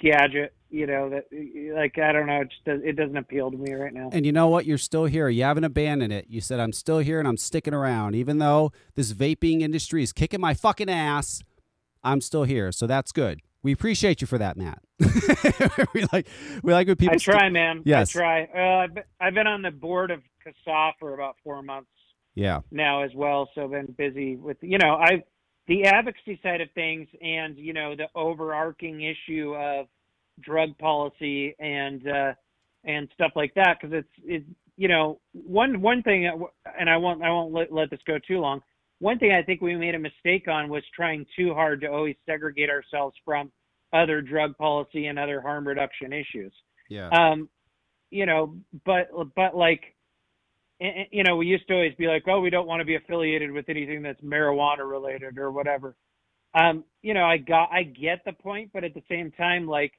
gadget, you know, that like I don't know, it just does, it doesn't appeal to me right now. And you know what? You're still here. You haven't abandoned it. You said I'm still here and I'm sticking around, even though this vaping industry is kicking my fucking ass. I'm still here, so that's good. We appreciate you for that, Matt. (laughs) we like we like when people. I try, man. Yes. I try. Uh, I've, been, I've been on the board of CASAA for about four months yeah, now as well, so I've been busy with you know I the advocacy side of things and you know the overarching issue of drug policy and uh, and stuff like that because it's it you know one one thing and I won't I won't let, let this go too long. One thing I think we made a mistake on was trying too hard to always segregate ourselves from other drug policy and other harm reduction issues. Yeah, um you know but but like and- and, you know we used to always be like oh we don't want to be affiliated with anything that's marijuana related or whatever. Um you know i got i get the point but at the same time like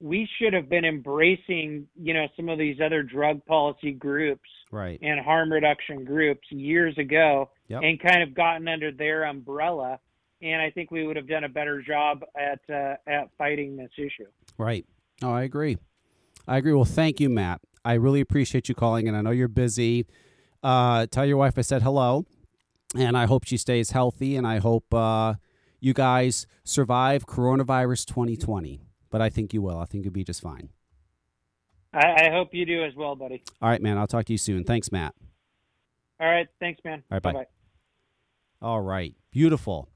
we should have been embracing you know some of these other drug policy groups right. and harm reduction groups years ago Yep. and kind of gotten under their umbrella and i think we would have done a better job at uh, at fighting this issue Right. Oh, I agree. I agree. Well, thank you, Matt. I really appreciate you calling, and I know you're busy. Uh, tell your wife I said hello, and I hope she stays healthy, and I hope uh, you guys survive coronavirus 2020. But I think you will. I think you'll be just fine. I, I hope you do as well, buddy. All right, man. I'll talk to you soon. Thanks, Matt. All right, thanks, man. All right, bye. Bye-bye. All right. Beautiful.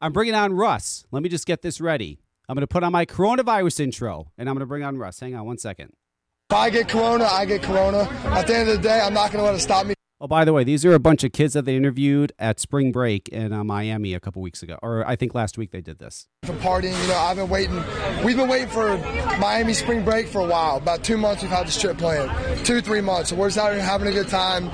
I'm bringing on Russ. Let me just get this ready. I'm going to put on my coronavirus intro and I'm going to bring on Russ. Hang on one second. If I get corona, I get corona. At the end of the day, I'm not going to let it stop me. Oh, by the way, these are a bunch of kids that they interviewed at spring break in uh, Miami a couple weeks ago, or I think last week they did this. For partying, you know, I've been waiting. We've been waiting for Miami spring break for a while. About two months we've had this trip planned. Two, three months. So we're just out here having a good time.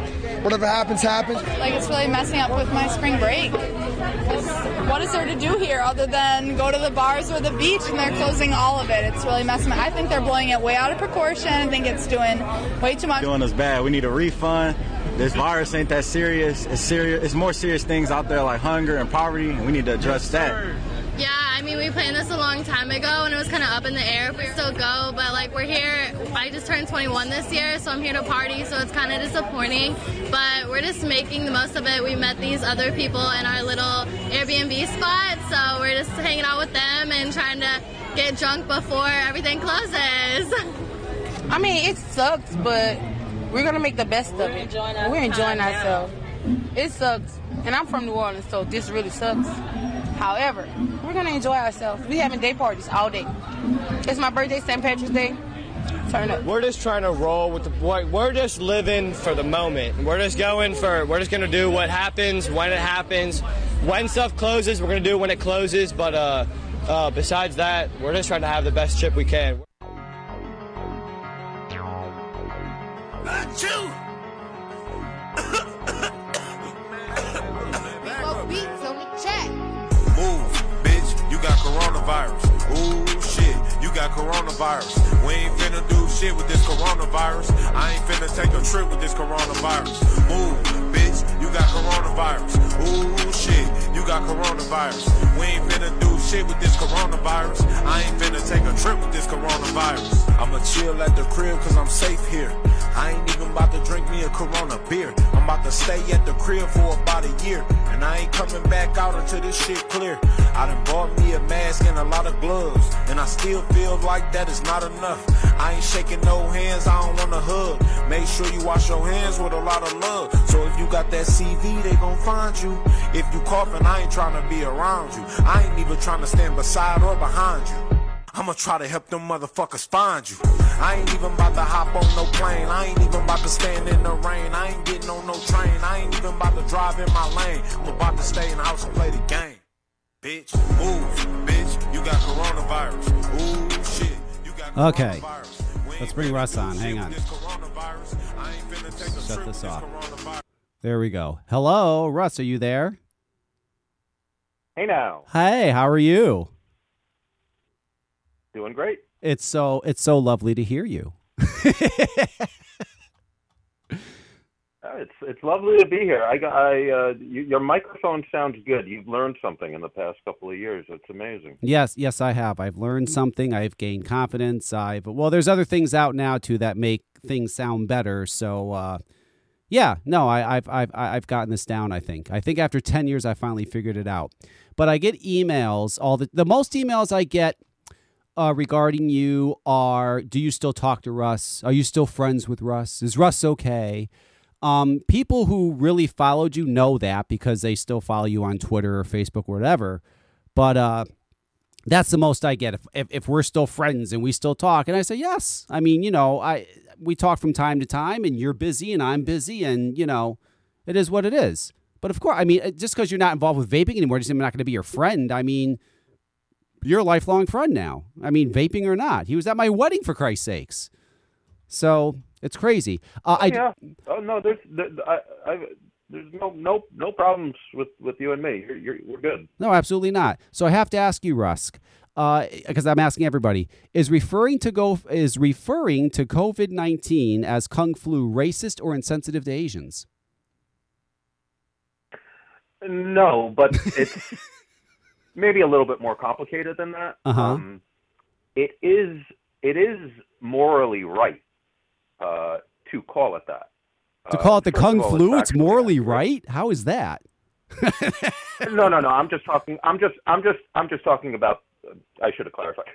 Whatever happens, happens. Like it's really messing up with my spring break. 'Cause What is there to do here other than go to the bars or the beach and they're closing all of it? It's really messing. Up. I think they're blowing it way out of proportion. I think it's doing way too much. doing us bad. We need a refund. This virus ain't that serious. It's serious. It's more serious things out there like hunger and poverty, and we need to address that. Yeah, I mean, we planned this a long time ago and it was kind of up in the air if we still go, but like we're here. I just turned 21 this year, so I'm here to party, so it's kind of disappointing. But we're just making the most of it. We met these other people in our little Airbnb spot, so we're just hanging out with them and trying to get drunk before everything closes. (laughs) I mean, it sucks, but we're gonna make the best of it. We're enjoying ourselves. It sucks, and I'm from New Orleans, so this really sucks. However, we're gonna enjoy ourselves. We having day parties all day. It's my birthday, St. Patrick's Day. Turn up. We're just trying to roll with the. We're we're just living for the moment. We're just going for. We're just gonna do what happens when it happens. When stuff closes, we're gonna do it when it closes. But uh, uh, besides that, we're just trying to have the best trip we can. Got coronavirus. We ain't finna do shit with this coronavirus. I ain't finna take a trip with this coronavirus. Move, bitch, you got coronavirus. Ooh, shit, you got coronavirus. We ain't finna do shit with this coronavirus. I ain't finna take a trip with this coronavirus. I'ma chill at the crib cause I'm safe here. I ain't even about to drink me a Corona beer. I'm about to stay at the crib for about a year. And I ain't coming back out until this shit clear. I done bought me a mask and a lot of gloves. And I still feel like that is not enough. I ain't shaking no hands, I don't wanna hug. Make sure you wash your hands with a lot of love. So if you got that CV, they gon' find you. If you coughing, I ain't trying to be around you. I ain't even trying to stand beside or behind you. I'ma try to help them motherfuckers find you. I ain't even about to hop on no plane. I ain't even about to stand in the rain. I ain't getting on no train. I ain't even about to drive in my lane. I'm about to stay in the house and play the game. Bitch, move, bitch. You got coronavirus. Ooh, shit. You got Okay. coronavirus. We ain't Let's bring Russ on. Hang on. this coronavirus. I ain't finna take a Shut this off. There we go. Hello, Russ. Are you there? Hey now, Hey, how are you? Doing great. It's so it's so lovely to hear you. (laughs) Uh, it's it's lovely to be here. I got I uh, you, your microphone sounds good. You've learned something in the past couple of years. It's amazing. Yes, yes, I have. I've learned something. I've gained confidence. I've well, there's other things out now too that make things sound better. So, uh, yeah, no, I, I've I've I've gotten this down. I think. I think after ten years, I finally figured it out. But I get emails. All the the most emails I get uh, regarding you are: Do you still talk to Russ? Are you still friends with Russ? Is Russ okay? Um, people who really followed you know that because they still follow you on Twitter or Facebook or whatever. But uh, that's the most I get. If, if if we're still friends and we still talk, and I say yes. I mean, you know, I we talk from time to time, and you're busy and I'm busy, and you know, it is what it is. But of course, I mean, just because you're not involved with vaping anymore doesn't mean I'm not going to be your friend. I mean, you're a lifelong friend now. I mean, vaping or not, he was at my wedding for Christ's sakes. So it's crazy. Uh, I yeah. Oh no, there's there, I, I, there's no no no problems with with you and me. You're, you're we're good. No, absolutely not. So I have to ask you, Russ, because I'm asking everybody: is referring to go is referring to COVID nineteen as kung flu racist or insensitive to Asians? No, but it's (laughs) maybe a little bit more complicated than that. Uh-huh. Um, it is it is morally right uh, to call it that. To Uh, call it the first kung flu, it's morally right. How is that? (laughs) no, no, no. I'm just talking. I'm just. I'm just. I'm just talking about. Uh, I should have clarified.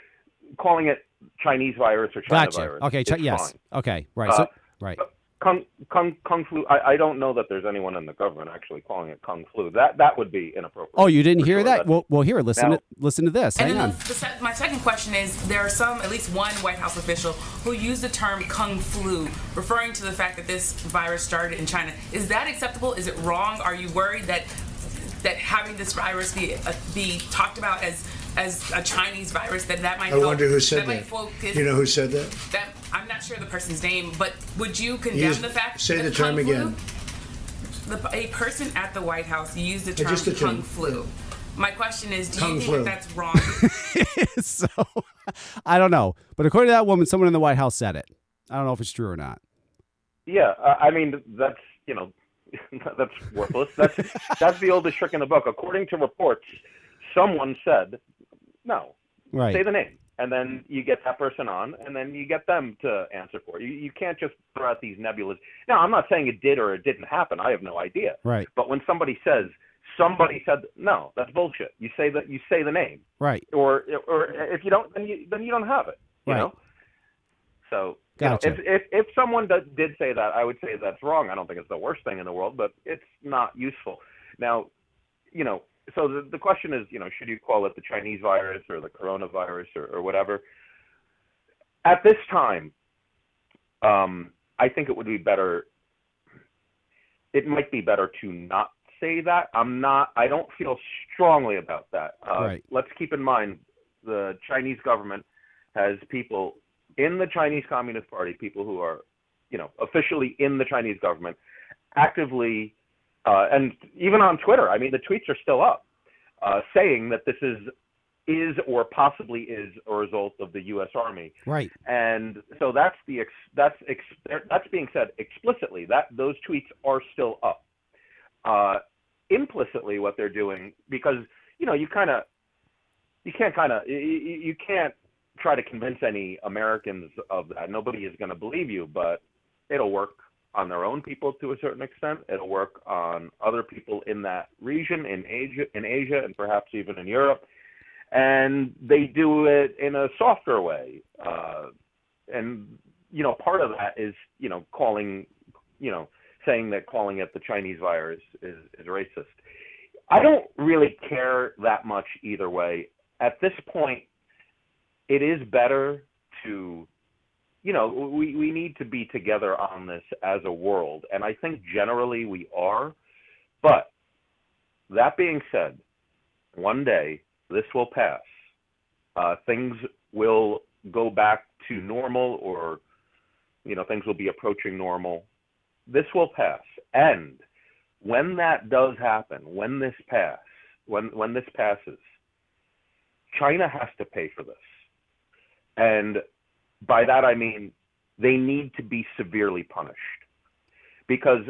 calling it Chinese virus or China Gotcha. virus. Okay. Chi- yes. fine. Okay. Right. Uh, so, right. Kung Kung Kung flu. I, I don't know that there's anyone in the government actually calling it Kung flu. That that would be inappropriate. Oh, you didn't hear sure. that? That's- Well, well, here, listen Now- to listen to this. Hang then on. the, the, my second question is there are some, at least one White House official, who used the term Kung flu, referring to the fact that this virus started in China. Is that acceptable? Is it wrong? Are you worried that that having this virus be uh, be talked about as as a Chinese virus, that that might I help- wonder who said might that. focus- You know who said that? that I'm not sure the person's name, but would you condemn Use- the fact say that the term Kung flu- again. The, a person at the White House used the term just the term. Flu. My question is, do Kung you think flu. that that's wrong? (laughs) so, I don't know, but according to that woman, someone in the White House said it. I don't know if it's true or not. Yeah, uh, I mean that's you know (laughs) that's worthless. That's that's the oldest trick in the book. According to reports, someone said no. Right. Say the name, and then you get that person on, and then you get them to answer for it. You you can't just throw out these nebulas. Now, I'm not saying it did or it didn't happen. I have no idea. Right. But when somebody says somebody said no, that's bullshit. You say that you say the name, Right. or or if you don't, then you then you don't have it. You Right. know. So you know, Gotcha. if, if if someone does, did say that, I would say that's wrong. I don't think it's the worst thing in the world, but it's not useful. Now, you know, so the the question is, you know, should you call it the Chinese virus or the coronavirus or, or whatever? At this time, um, I think it would be better. It might be better to not say that. I'm not. I don't feel strongly about that. Uh, Right. Let's keep in mind the Chinese government has people in the Chinese Communist Party, people who are, you know, officially in the Chinese government, actively, uh, and even on Twitter. I mean, the tweets are still up, uh, saying that this is is or possibly is a result of the U.S. Army. Right. And so that's the ex, that's ex, that's being said explicitly. That those tweets are still up. Uh, implicitly, what they're doing because you know you kind of you can't kind of you, you can't try to convince any Americans of that. Nobody is going to believe you, but it'll work on their own people to a certain extent. It'll work on other people in that region, in Asia, in Asia, and perhaps even in Europe. And they do it in a softer way. Uh, and you know, part of that is you know calling, you know, saying that calling it the Chinese virus is, is racist. I don't really care that much either way. At this point, it is better to, you know, we, we need to be together on this as a world. And I think generally we are. But that being said, one day this will pass. Uh, things will go back to normal or, you know, things will be approaching normal. This will pass. And when that does happen, when this pass, when when this passes, China has to pay for this. And by that I mean they need to be severely punished. Because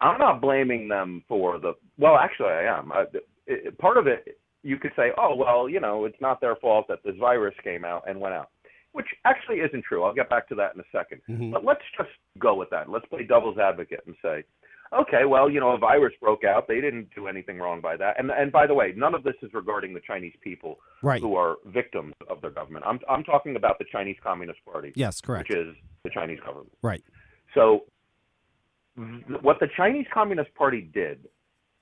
I'm not blaming them for the well, actually I am. I, it, part of it you could say, "Oh, well, you know, it's not their fault that this virus came out and went out." Which actually isn't true. I'll get back to that in a 2nd Mhm. But let's just go with that. Let's play devil's advocate and say, okay, well, you know, a virus broke out. They didn't do anything wrong by that. And and by the way, none of this is regarding the Chinese people Right. who are victims of their government. I'm I'm talking about the Chinese Communist Party. Yes, correct. Which is the Chinese government. Right. So what the Chinese Communist Party did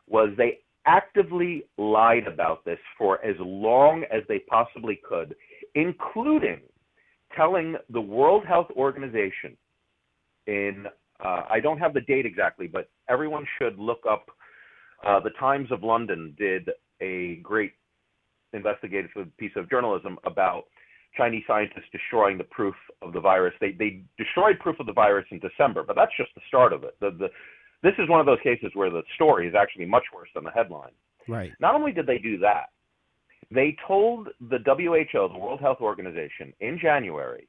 was they actively lied about this for as long as they possibly could, including telling the World Health Organization in uh, I don't have the date exactly, but everyone should look up. Uh, the Times of London did a great investigative piece of journalism about Chinese scientists destroying the proof of the virus. They they destroyed proof of the virus in December, but that's just the start of it. The, the this is one of those cases where the story is actually much worse than the headline. Right. Not only did they do that, they told the WHO, the World Health Organization, in January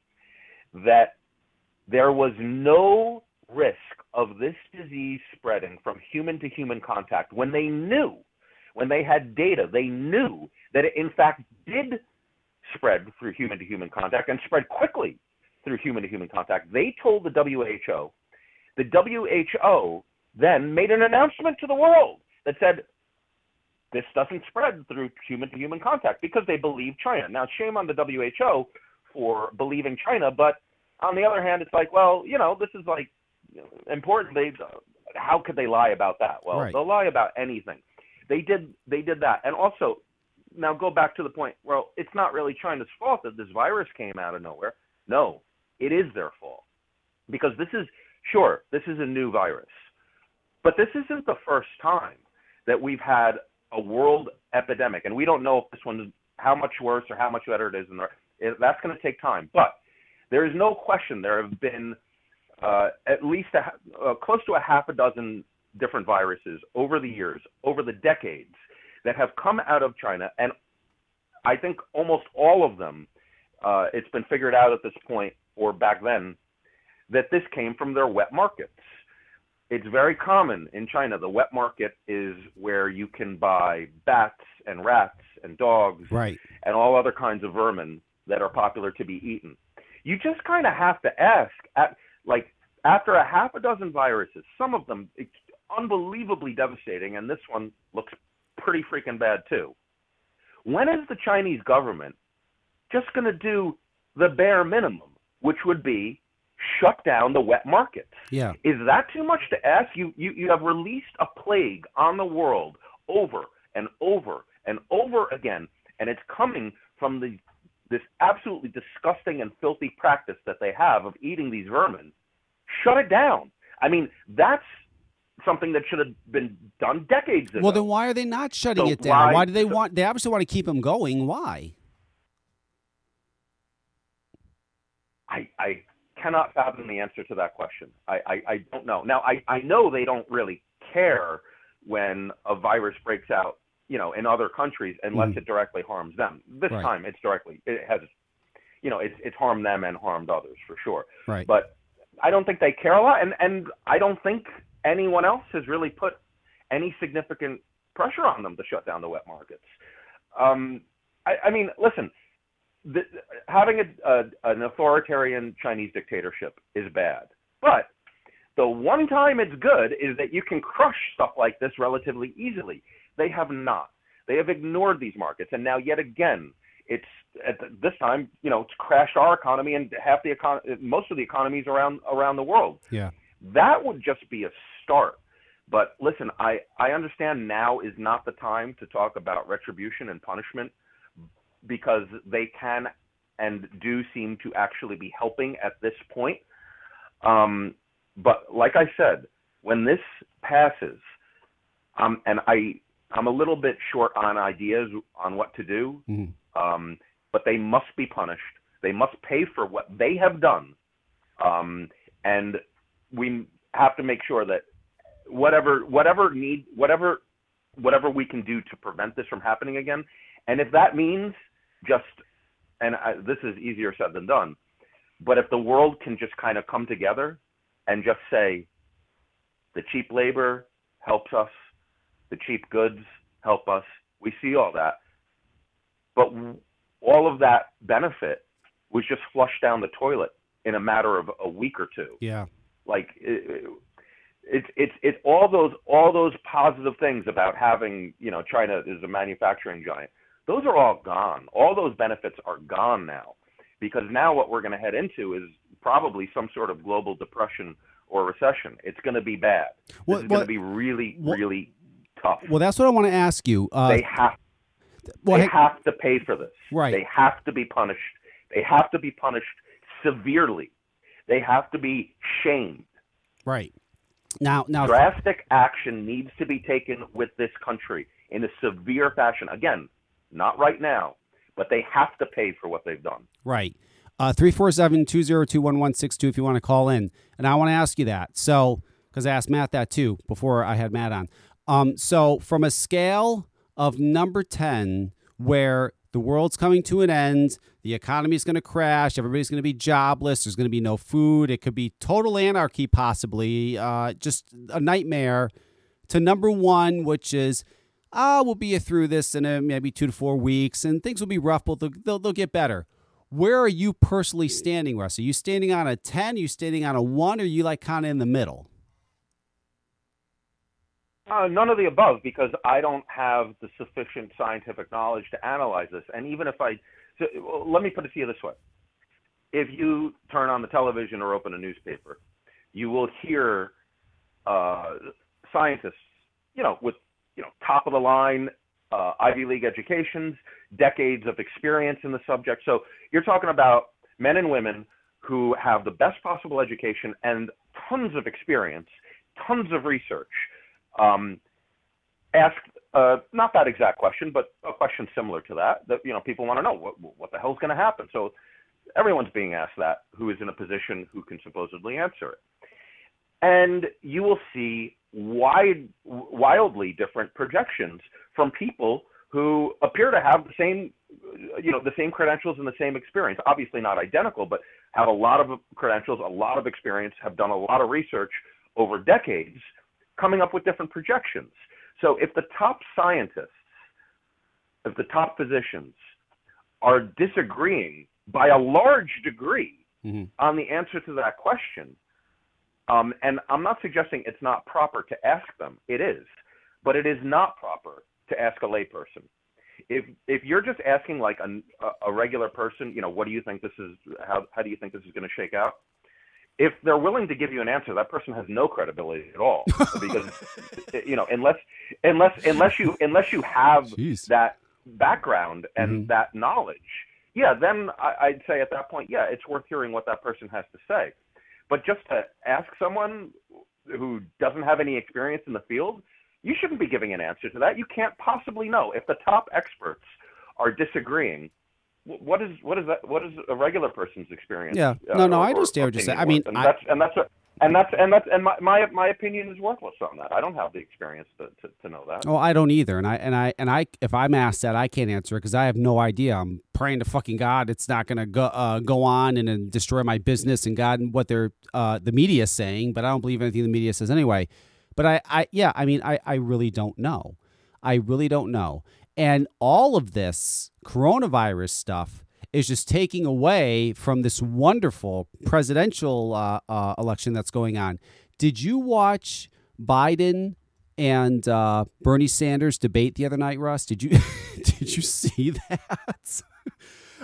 that there was no risk of this disease spreading from human to human contact when they knew, when they had data, they knew that it in fact did spread through human to human contact and spread quickly through human to human contact. They told the WHO. The WHO then made an announcement to the world that said, this doesn't spread through human to human contact because they believe China. Now, shame on the WHO for believing China, but on the other hand, it's like, well, you know, this is like important. They how could they lie about that? Well, Right. they'll lie about anything. They did they did that, and also now go back to the point. Well, it's not really China's fault that this virus came out of nowhere. No, it is their fault because this is sure this is a new virus, but this isn't the first time that we've had a world epidemic, and we don't know if this one's how much worse or how much better it is. And it, that's going to take time, but there is no question there have been uh, at least a, uh, close to a half a dozen different viruses over the years, over the decades, that have come out of China, and I think almost all of them, uh, it's been figured out at this point or back then, that this came from their wet markets. It's very common in China. The wet market is where you can buy bats and rats and dogs Right. and all other kinds of vermin that are popular to be eaten. You just kind of have to ask, at, like after a half a dozen viruses, some of them unbelievably devastating, and this one looks pretty freaking bad too. When is the Chinese government just going to do the bare minimum, which would be shut down the wet markets? Yeah. Is that too much to ask? You, you, you have released a plague on the world over and over and over again, and it's coming from the, this absolutely disgusting and filthy practice that they have of eating these vermin. Shut it down. I mean, that's something that should have been done decades ago. Well, then why are they not shutting So it down? why- Why do they want? They obviously want to keep them going. Why? I, I cannot fathom the answer to that question. I, I, I don't know. Now, I, I know they don't really care when a virus breaks out, you know, in other countries unless Mhm. it directly harms them. This Right. time, it's directly it has, you know, it's it's harmed them and harmed others for sure. Right. But I don't think they care a lot, and and I don't think anyone else has really put any significant pressure on them to shut down the wet markets. Um, I, I mean, listen, the, having a, a, an authoritarian Chinese dictatorship is bad, but the one time it's good is that you can crush stuff like this relatively easily. They have not. They have ignored these markets, and now yet again, it's at this time, you know, it's crashed our economy and half the econ- most of the economies around around the world. Yeah. That would just be a start. But listen, I, I understand now is not the time to talk about retribution and punishment because they can and do seem to actually be helping at this point. Um, but like I said, when this passes, um, and I I'm a little bit short on ideas on what to do, Mhm. um, but they must be punished. They must pay for what they have done, um, and we have to make sure that whatever whatever need whatever whatever we can do to prevent this from happening again, and if that means just and I, this is easier said than done, but if the world can just kind of come together and just say the cheap labor helps us, the cheap goods help us, we see all that, but all of that benefit was just flushed down the toilet in a matter of a week or two Yeah. like it, it's it's it's all those all those positive things about having you know China is a manufacturing giant. Those are all gone. All those benefits are gone now, because now what we're going to head into is probably some sort of global depression or recession. It's going to be bad. This going to be really well- really tough. Well, that's what I want to ask you. Uh, they have well, they hey- have to pay for this. Right. They have to be punished. They have to be punished severely. They have to be shamed. right. Now, now, drastic action needs to be taken with this country in a severe fashion. Again, not right now, but they have to pay for what they've done. Right. Uh, 347 202 1162 if you want to call in. And I want to ask you that. So, because I asked Matt that too before I had Matt on. Um, so, from a scale of number 10, where the world's coming to an end, the economy is going to crash, everybody's going to be jobless, there's going to be no food, it could be total anarchy, possibly, uh, just a nightmare, to number one, which is ah, we'll be through this in a, maybe two to four weeks, and things will be rough, but they'll, they'll, they'll get better. Where are you personally standing, Russ? Are you standing on a 10? Are you standing on a 1? Or are you like kind of in the middle? Uh, none of the above, because I don't have the sufficient scientific knowledge to analyze this. And even if I, so, let me put it to you this way: if you turn on the television or open a newspaper, you will hear uh, scientists, you know, with you know top of the line uh, Ivy League educations, decades of experience in the subject. So you're talking about men and women who have the best possible education and tons of experience, tons of research. Um, ask uh, not that exact question, but a question similar to that. That you know people want to know what what the hell's going to happen. So everyone's being asked that who is in a position who can supposedly answer it, and you will see wide, wildly different projections from people who appear to have the same, you know, the same credentials and the same experience. Obviously not identical, but have a lot of credentials, a lot of experience, have done a lot of research over decades, coming up with different projections. So if the top scientists, if the top physicians are disagreeing by a large degree mm-hmm. on the answer to that question, um, and I'm not suggesting it's not proper to ask them. It is, but it is not proper to ask a layperson. If if you're just asking like a, a regular person, you know, what do you think this is? How how do you think this is going to shake out? If they're willing to give you an answer, that person has no credibility at all (laughs) because you know unless unless unless you unless you have Jeez. that background and Mm-hmm. that knowledge, yeah, then I, I'd say at that point, yeah, it's worth hearing what that person has to say. But just to ask someone who doesn't have any experience in the field, you shouldn't be giving an answer to that. You can't possibly know if the top experts are disagreeing. Wh- What is what is that? What is a regular person's experience? Yeah. uh, No, no, or- I understand what you're saying. I mean, and I- that's and that's a, and that's and that's and my, my my opinion is worthless on that. I don't have the experience to, to, to know that. Oh, I don't either, and I and I and I if I'm asked that, I can't answer it because I have no idea. I'm praying to fucking God it's not gonna go uh, go on and, then destroy my business and God and what they're uh, the media is saying, but I don't believe anything the media says anyway. But I, I yeah, I mean, I I really don't know. I really don't know, and all of this coronavirus stuff is just taking away from this wonderful presidential uh, uh, election that's going on. Did you watch Biden and uh, Bernie Sanders debate the other night, Russ? Did you (laughs) did you see that?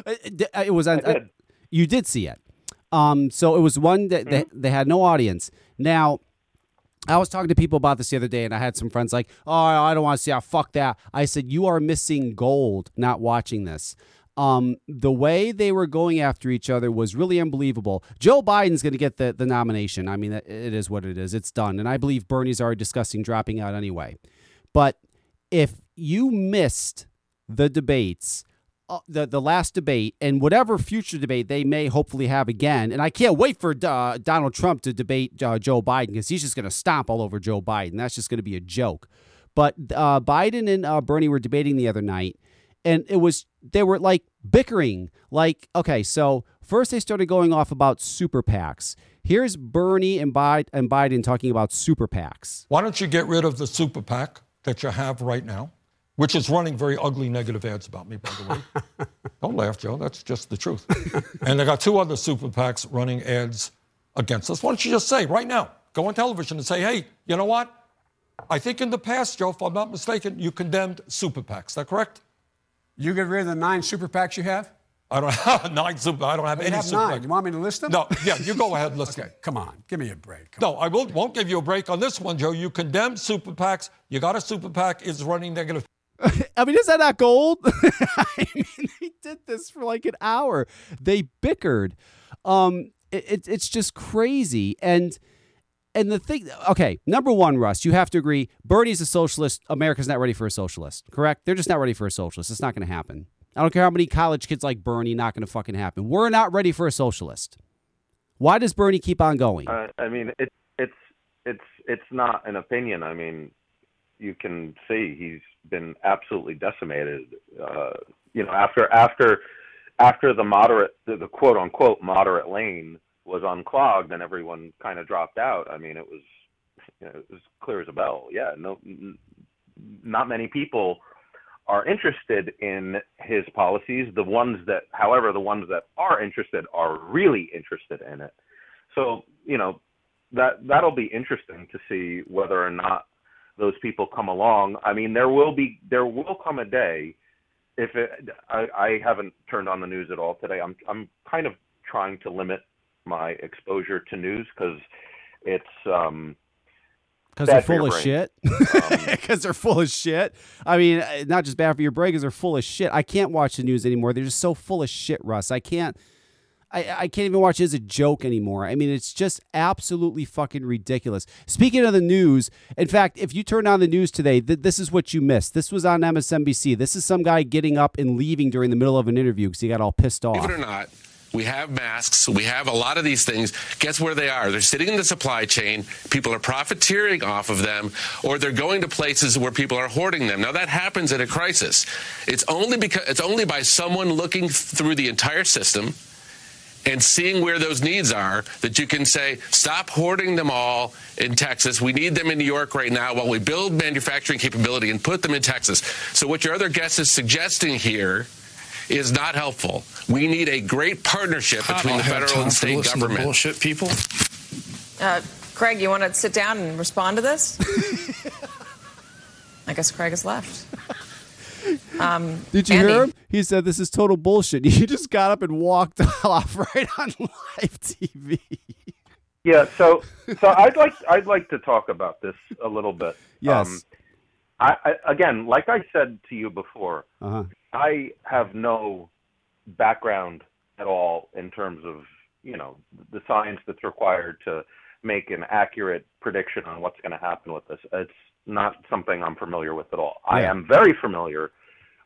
(laughs) it it was on. Did. you did see it. Um, so it was one that they, they had no audience. Now, I was talking to people about this the other day, and I had some friends like, "Oh, I don't want to see how fuck that." I said, "You are missing gold not watching this." Um, the way they were going after each other was really unbelievable. Joe Biden's going to get the, the nomination. I mean, it is what it is. It's done, and I believe Bernie's already discussing dropping out anyway. But if you missed the debates, uh, the the last debate, and whatever future debate they may hopefully have again, and I can't wait for uh, Donald Trump to debate uh, Joe Biden because he's just going to stomp all over Joe Biden. That's just going to be a joke. But uh, Biden and uh, Bernie were debating the other night, and it was they were like bickering. Like, okay, so first they started going off about super PACs. Here's Bernie and, Biden, and Biden talking about super PACs. Why don't you get rid of the super PAC that you have right now, which is running very ugly negative ads about me, by the way? (laughs) Don't laugh, Joe. That's just the truth. and they got two other super PACs running ads against us. Why don't you just say right now, go on television and say, hey, you know what? I think in the past, Joe, if I'm not mistaken, you condemned super PACs. Is that correct? You get rid of the nine super PACs you have? I don't have (laughs) nine super. I don't have oh, You any have super nine. PACs. You want me to list them? No, yeah, you go ahead and list (laughs) Okay, them. come on. Give me a break. No, I will, won't give you a break on this one, Joe. You condemned super PACs. You got a super PAC is running negative. (laughs) I mean, is that not gold? (laughs) I mean, they did this for like an hour. They bickered. Um, it, it, it's just crazy. And and the thing, okay, number one, Russ, you have to agree. Bernie's a socialist. America's not ready for a socialist. Correct? They're just not ready for a socialist. It's not going to happen. I don't care how many college kids like Bernie. Not going to fucking happen. We're not ready for a socialist. Why does Bernie keep on going? Uh, I mean, it, it's it's it's not an opinion. I mean, you can see he's been absolutely decimated. Uh, you know, after after after the moderate, the, the quote unquote moderate lane was unclogged and everyone kind of dropped out. I mean, it was you know, it was clear as a bell. Yeah, no, n- not many people are interested in his policies. The ones that, however, the ones that are interested are really interested in it. So you know that that'll be interesting to see whether or not those people come along. I mean, there will be there will come a day if it. I, I haven't turned on the news at all today. I'm I'm kind of trying to limit my exposure to news because it's um, Because they're full of shit. (laughs) Because they're full of shit. I mean, not just bad for your brain, because they're full of shit. I can't watch the news anymore. They're just so full of shit, Russ. I can't. I, I can't even watch it as a joke anymore. I mean, it's just absolutely fucking ridiculous. Speaking of the news, in fact, if you turn on the news today, th- this is what you missed. This was on MSNBC. This is some guy getting up and leaving during the middle of an interview because he got all pissed off. Believe it or not, we have masks. We have a lot of these things. Guess where they are? They're sitting in the supply chain. People are profiteering off of them, or they're going to places where people are hoarding them. Now that happens in a crisis. It's only because it's only by someone looking through the entire system and seeing where those needs are that you can say, stop hoarding them all in Texas. We need them in New York right now while we build manufacturing capability and put them in Texas. So, what your other guest is suggesting here is not helpful. We need a great partnership I between the federal and state listening to government. bullshit people. Uh, Craig, you want to sit down and respond to this? (laughs) I guess Craig has left. Um, Did you Andy, hear him? He said this is total bullshit. (laughs) He just got up and walked (laughs) off right on live TV. Yeah, so so I'd like I'd like to talk about this a little bit. Yes. Um, I, I again, like I said to you before, Uh-huh. I have no background at all in terms of you know the science that's required to make an accurate prediction on what's going to happen with this. It's not something I'm familiar with at all. I am very familiar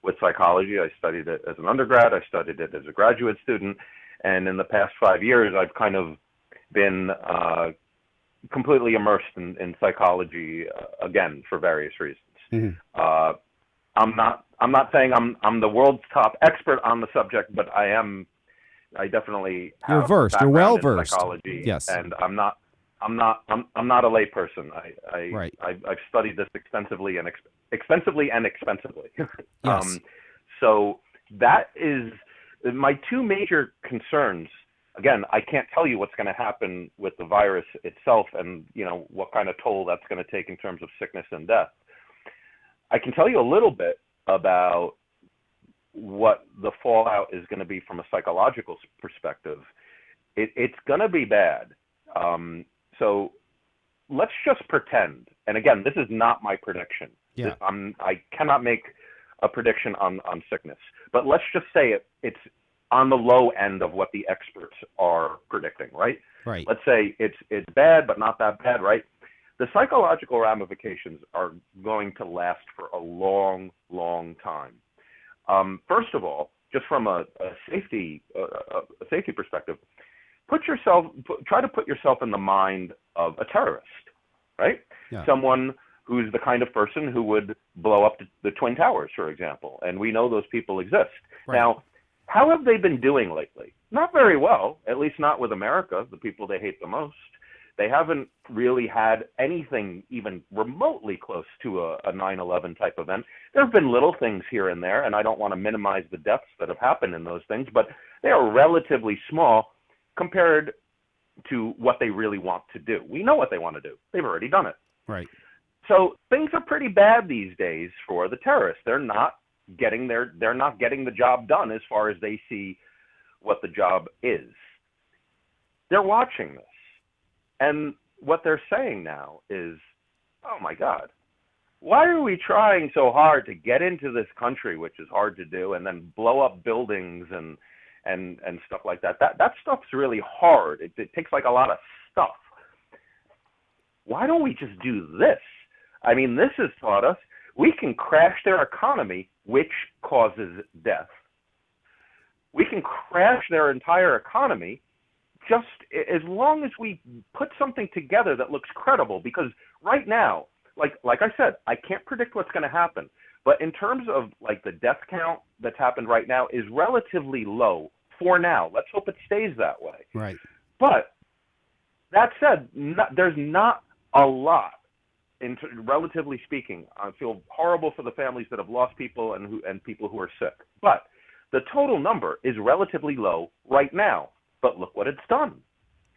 with psychology. I studied it as an undergrad. I studied it as a graduate student, and in the past five years, I've kind of been uh, completely immersed in, in psychology uh, again for various reasons. Uh, I'm not. I'm not saying I'm. I'm the world's top expert on the subject, but I am. I definitely You're versed. You're well-versed. Psychology. Yes. And I'm not. I'm not. I'm. I'm not a layperson. I. I Right. I, I've studied this extensively and ex- extensively and expensively. (laughs) Yes. um, so that is my two major concerns. Again, I can't tell you what's going to happen with the virus itself, and you know what kind of toll that's going to take in terms of sickness and death. I can tell you a little bit about what the fallout is going to be from a psychological perspective. It, it's going to be bad. Um, so let's just pretend. And again, this is not my prediction. Yeah. I'm, I cannot make a prediction on, on sickness. But let's just say it, it's on the low end of what the experts are predicting, right? Right. Let's say it's it's bad, but not that bad, right? The psychological ramifications are going to last for a long, long time. Um, first of all, just from a, a safety uh, a safety perspective, put yourself put, try to put yourself in the mind of a terrorist, right? Yeah. Someone who's the kind of person who would blow up the, the twin towers, for example, and we know those people exist. Right. Now, how have they been doing lately? Not very well, at least not with America, the people they hate the most. They haven't really had anything even remotely close to a, a 9/11 type event. There have been little things here and there, and I don't want to minimize the deaths that have happened in those things, but they are relatively small compared to what they really want to do. We know what they want to do. They've already done it. Right. So things are pretty bad these days for the terrorists. They're not getting their they're not getting the job done as far as they see what the job is. They're watching this. And what they're saying now is, "Oh my god. Why are we trying so hard to get into this country which is hard to do and then blow up buildings and and and stuff like that? That that stuff's really hard. It, it takes like a lot of stuff. Why don't we just do this? I mean, this has taught us we can crash their economy, which causes death. We can crash their entire economy just as long as we put something together that looks credible. Because right now, like like I said, I can't predict what's going to happen. But in terms of like the death count that's happened right now is relatively low for now. Let's hope it stays that way. Right. But that said, not, there's not a lot, in t- relatively speaking. I feel horrible for the families that have lost people and who and people who are sick. But the total number is relatively low right now. But look what it's done.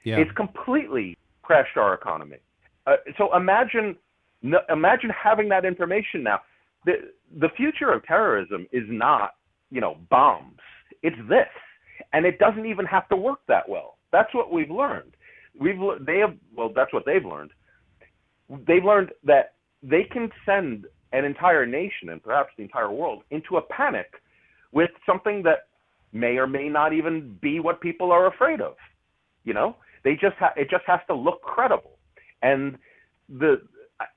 Yeah. It's completely crashed our economy. Uh, so imagine, imagine having that information now. The the future of terrorism is not, you know, bombs. It's this. and it doesn't even have to work that well. That's what we've learned. We've they have well, that's what they've learned. They've learned that they can send an entire nation and perhaps the entire world into a panic with something that may or may not even be what people are afraid of. You know, they just ha- it just has to look credible, and the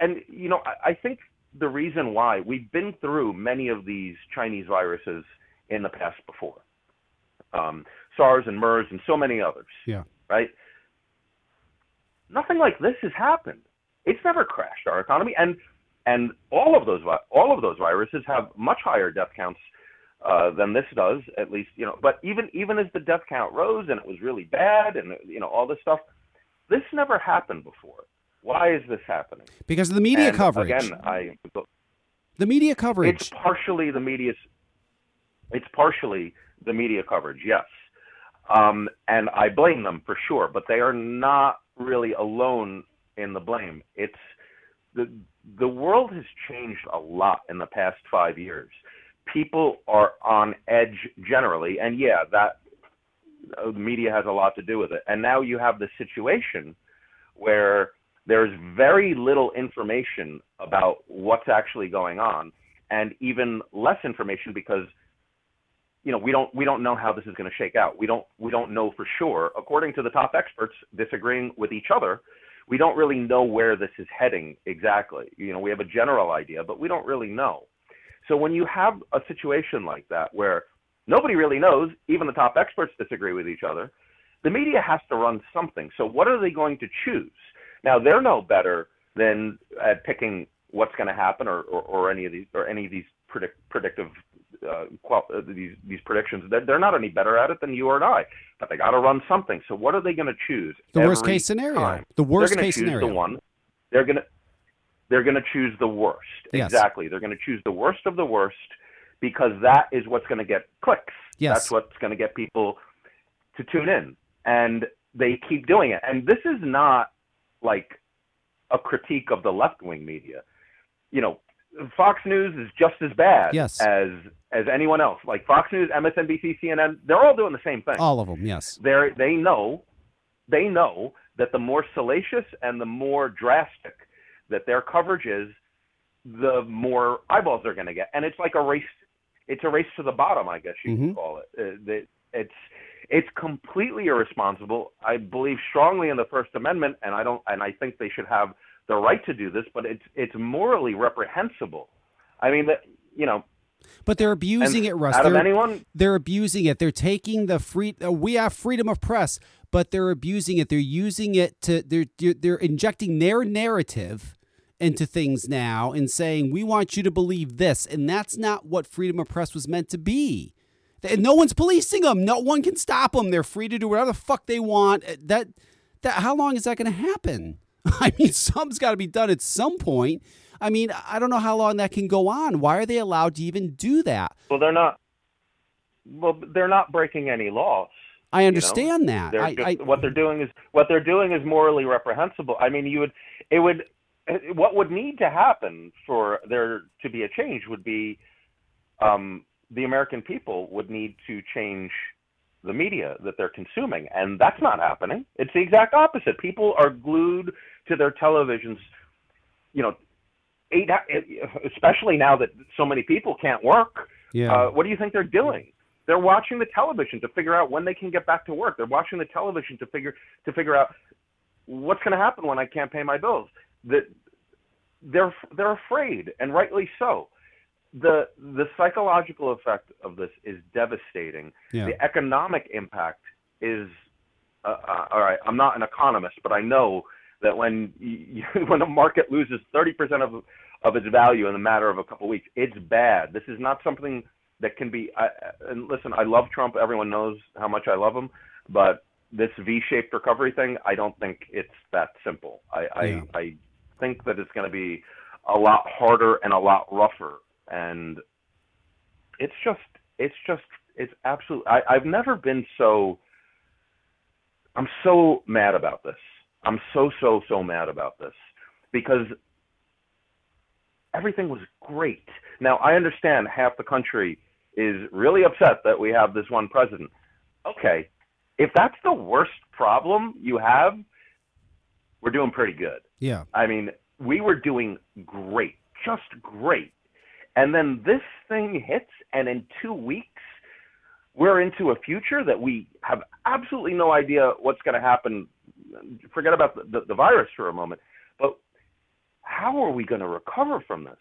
and you know I, I think the reason why we've been through many of these Chinese viruses in the past before, um, SARS and MERS and so many others, Yeah. right? Nothing like this has happened. It's never crashed our economy, and and all of those all of those viruses have much higher death counts uh, than this does, at least you know. But even even as the death count rose and it was really bad, and you know all this stuff, this never happened before. Why is this happening? Because of the media And coverage. Again, I the media coverage. it's partially the media's. It's partially the media coverage, yes, um, and I blame them for sure. But they are not really alone in the blame. It's the the world has changed a lot in the past five years. People are on edge generally, and yeah, that uh, the media has a lot to do with it. And now you have the situation where there's very little information about what's actually going on, and even less information because you know we don't we don't know how this is going to shake out. We don't we don't know for sure. According to the top experts, disagreeing with each other, we don't really know where this is heading exactly. You know, we have a general idea, but we don't really know. So when you have a situation like that where nobody really knows, even the top experts disagree with each other, the media has to run something. So what are they going to choose? Now they're no better than at picking what's going to happen or, or, or any of these or any of these predict, predictive uh, qual- uh, these these predictions. They're, they're not any better at it than you or I, but they got to run something. So what are they going to choose? The worst case scenario. time? The worst case choose scenario. The one they're going to they're going to choose the worst. Yes. Exactly. They're going to choose the worst of the worst because that is what's going to get clicks. Yes. That's what's going to get people to tune in, and they keep doing it. And this is not like a critique of the left wing media. You know, Fox News is just as bad Yes. as as anyone else. Like Fox News, MSNBC, CNN, they're all doing the same thing. All of them, yes. They they know they know that the more salacious and the more drastic that their coverage is, the more eyeballs they're going to get. And it's like a race. It's a race to the bottom, I guess you Mm-hmm. could call it. Uh, it's it's completely irresponsible. I believe strongly in the First Amendment, and I don't. And I think they should have the right to do this. But it's it's morally reprehensible. I mean, that you know, But they're abusing it, Russ. out of They're, anyone- they're abusing it. They're taking the free. Uh, we have freedom of press, but they're abusing it. They're using it to. They're they're- they're injecting their narrative into things now and saying we want you to believe this, and that's not what freedom of press was meant to be. And no one's policing them. No one can stop them. They're free to do whatever the fuck they want. Uh, That that how long is that going to happen? (laughs) I mean, something's got to be done at some point. I mean, I don't know how long that can go on. Why are they allowed to even do that? well, they're not. Well, they're not breaking any laws. I you know? understand that. They're I, I, what they're doing is what they're doing is morally reprehensible. I mean, you would it would what would need to happen for there to be a change would be um, the American people would need to change the media that they're consuming, and that's not happening. It's the exact opposite. People are glued to their televisions. You know, eight especially now that so many people can't work. Yeah. Uh, what do you think they're doing? They're watching the television to figure out when they can get back to work. They're watching the television to figure to figure out what's going to happen when I can't pay my bills. That they're they're afraid, and rightly so. The The psychological effect of this is devastating. Yeah. The economic impact is uh, uh, all right. I'm not an economist, but I know that when you, (laughs) when a market loses 30% of of its value in a matter of a couple of weeks, it's bad. This is not something that can be. I, and listen, I love Trump. Everyone knows how much I love him, but this V-shaped recovery thing, I don't think it's that simple. I Yeah. I, I think that it's going to be a lot harder and a lot rougher, and it's just it's just it's absolutely I, I've never been so. I'm so mad about this. I'm so so so mad about this because everything was great. Now I understand half the country is really upset that we have this one president. okay, if that's the worst problem you have, we're doing pretty good. Yeah. I mean, we were doing great, just great. And then this thing hits, and in two weeks, we're into a future that we have absolutely no idea what's going to happen. Forget about the, the, the virus for a moment, but how are we going to recover from this?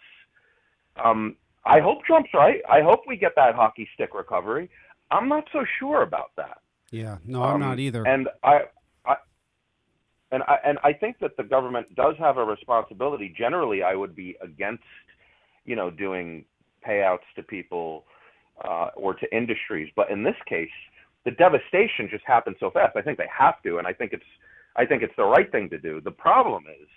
Um, I hope Trump's right. I hope we get that hockey stick recovery. I'm not so sure about that. Yeah. No, I'm Um, not either. And I, I and I and I think that the government does have a responsibility. Generally, I would be against, you know, doing payouts to people uh, or to industries. But in this case, the devastation just happened so fast. I think they have to, and I think it's I think it's the right thing to do. The problem is.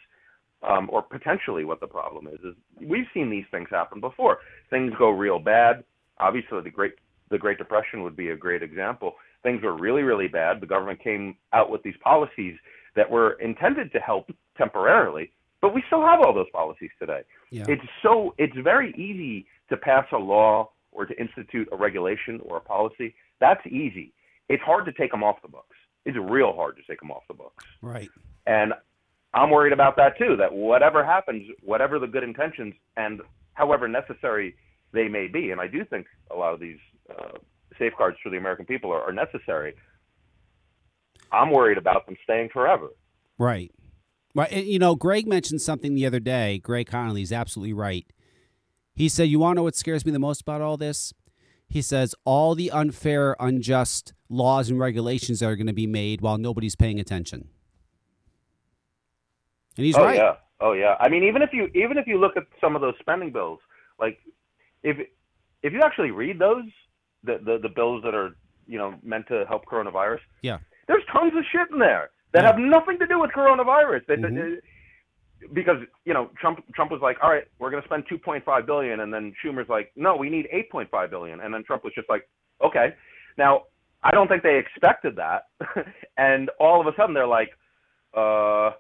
Um, or potentially what the problem is is we've seen these things happen before. Things go real bad. Obviously, the Great the Great Depression would be a great example. Things were really really bad. The government came out with these policies that were intended to help temporarily, but we still have all those policies today. Yeah. It's so it's very easy to pass a law or to institute a regulation or a policy. That's easy. It's hard to take them off the books. It's real hard to take them off the books. Right. And I'm worried about that too. That whatever happens, whatever the good intentions and however necessary they may be, and I do think a lot of these uh, safeguards for the American people are, are necessary. I'm worried about them staying forever. Right. Right. You know, Greg mentioned something the other day. Greg Conley is absolutely right. He said, You want to know what scares me the most about all this? He says, All the unfair, unjust laws and regulations that are going to be made while nobody's paying attention. And he's right. oh right. yeah, oh yeah. I mean, even if you even if you look at some of those spending bills, like if if you actually read those, the the, the bills that are you know meant to help coronavirus, Yeah. there's tons of shit in there that have nothing to do with coronavirus. That, Mhm. because you know Trump Trump was like, all right, we're going to spend 2.5 billion, and then Schumer's like, no, we need 8.5 billion, and then Trump was just like, okay. Now I don't think they expected that, (laughs) and all of a sudden they're like, uh.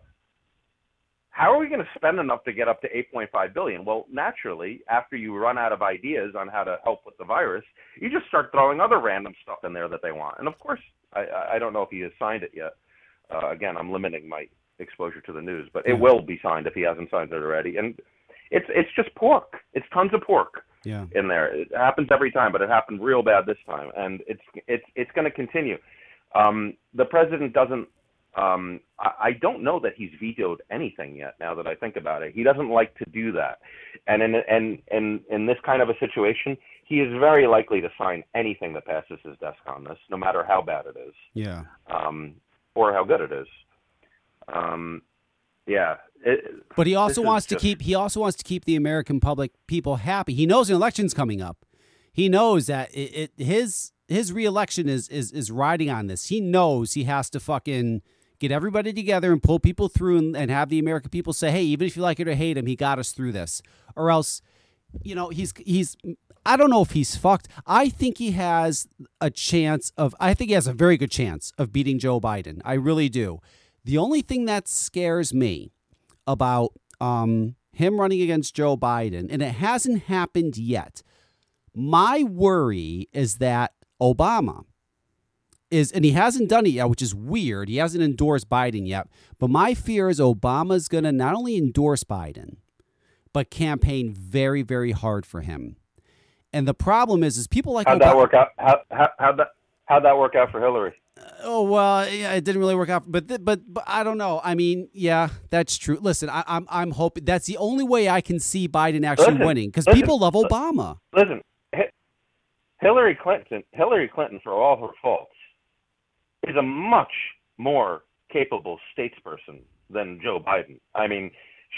How are we going to spend enough to get up to 8.5 billion? Well, naturally, after you run out of ideas on how to help with the virus, you just start throwing other random stuff in there that they want. And of course, I I don't know if he has signed it yet. Uh, again, I'm limiting my exposure to the news, but it will be signed if he hasn't signed it already. And it's it's just pork. It's tons of pork Yeah. in there. It happens every time, but it happened real bad this time, and it's it's it's going to continue. Um, the president doesn't. Um, I, I don't know that he's vetoed anything yet. Now that I think about it, he doesn't like to do that, and in and in in this kind of a situation, he is very likely to sign anything that passes his desk on this, no matter how bad it is Yeah. um, or how good it is. Um, yeah. It, But he also wants to keep he also wants to keep the American public people happy. He knows an election's coming up. He knows that it, it his his reelection is is is riding on this. He knows he has to fucking get everybody together and pull people through and, and have the American people say, "Hey, even if you like it or hate him, he got us through this." Or else, you know, he's he's I don't know if he's fucked. I think he has a chance of I think he has a very good chance of beating Joe Biden. I really do. The only thing that scares me about um, him running against Joe Biden, and it hasn't happened yet. My worry is that Obama is, and he hasn't done it yet, which is weird. He hasn't endorsed Biden yet. But my fear is Obama's going to not only endorse Biden, but campaign very, very hard for him. And the problem is, is people like How'd Obama- that work out? How, how, how'd that how'd that work out for Hillary? Oh well, yeah, it didn't really work out, but th- but but I don't know. I mean, yeah, that's true. Listen, I, I'm I'm hoping that's the only way I can see Biden actually Listen, winning because people love uh, Obama. Listen, Hi- Hillary Clinton, Hillary Clinton, for all her faults, is a much more capable statesperson than Joe Biden. I mean,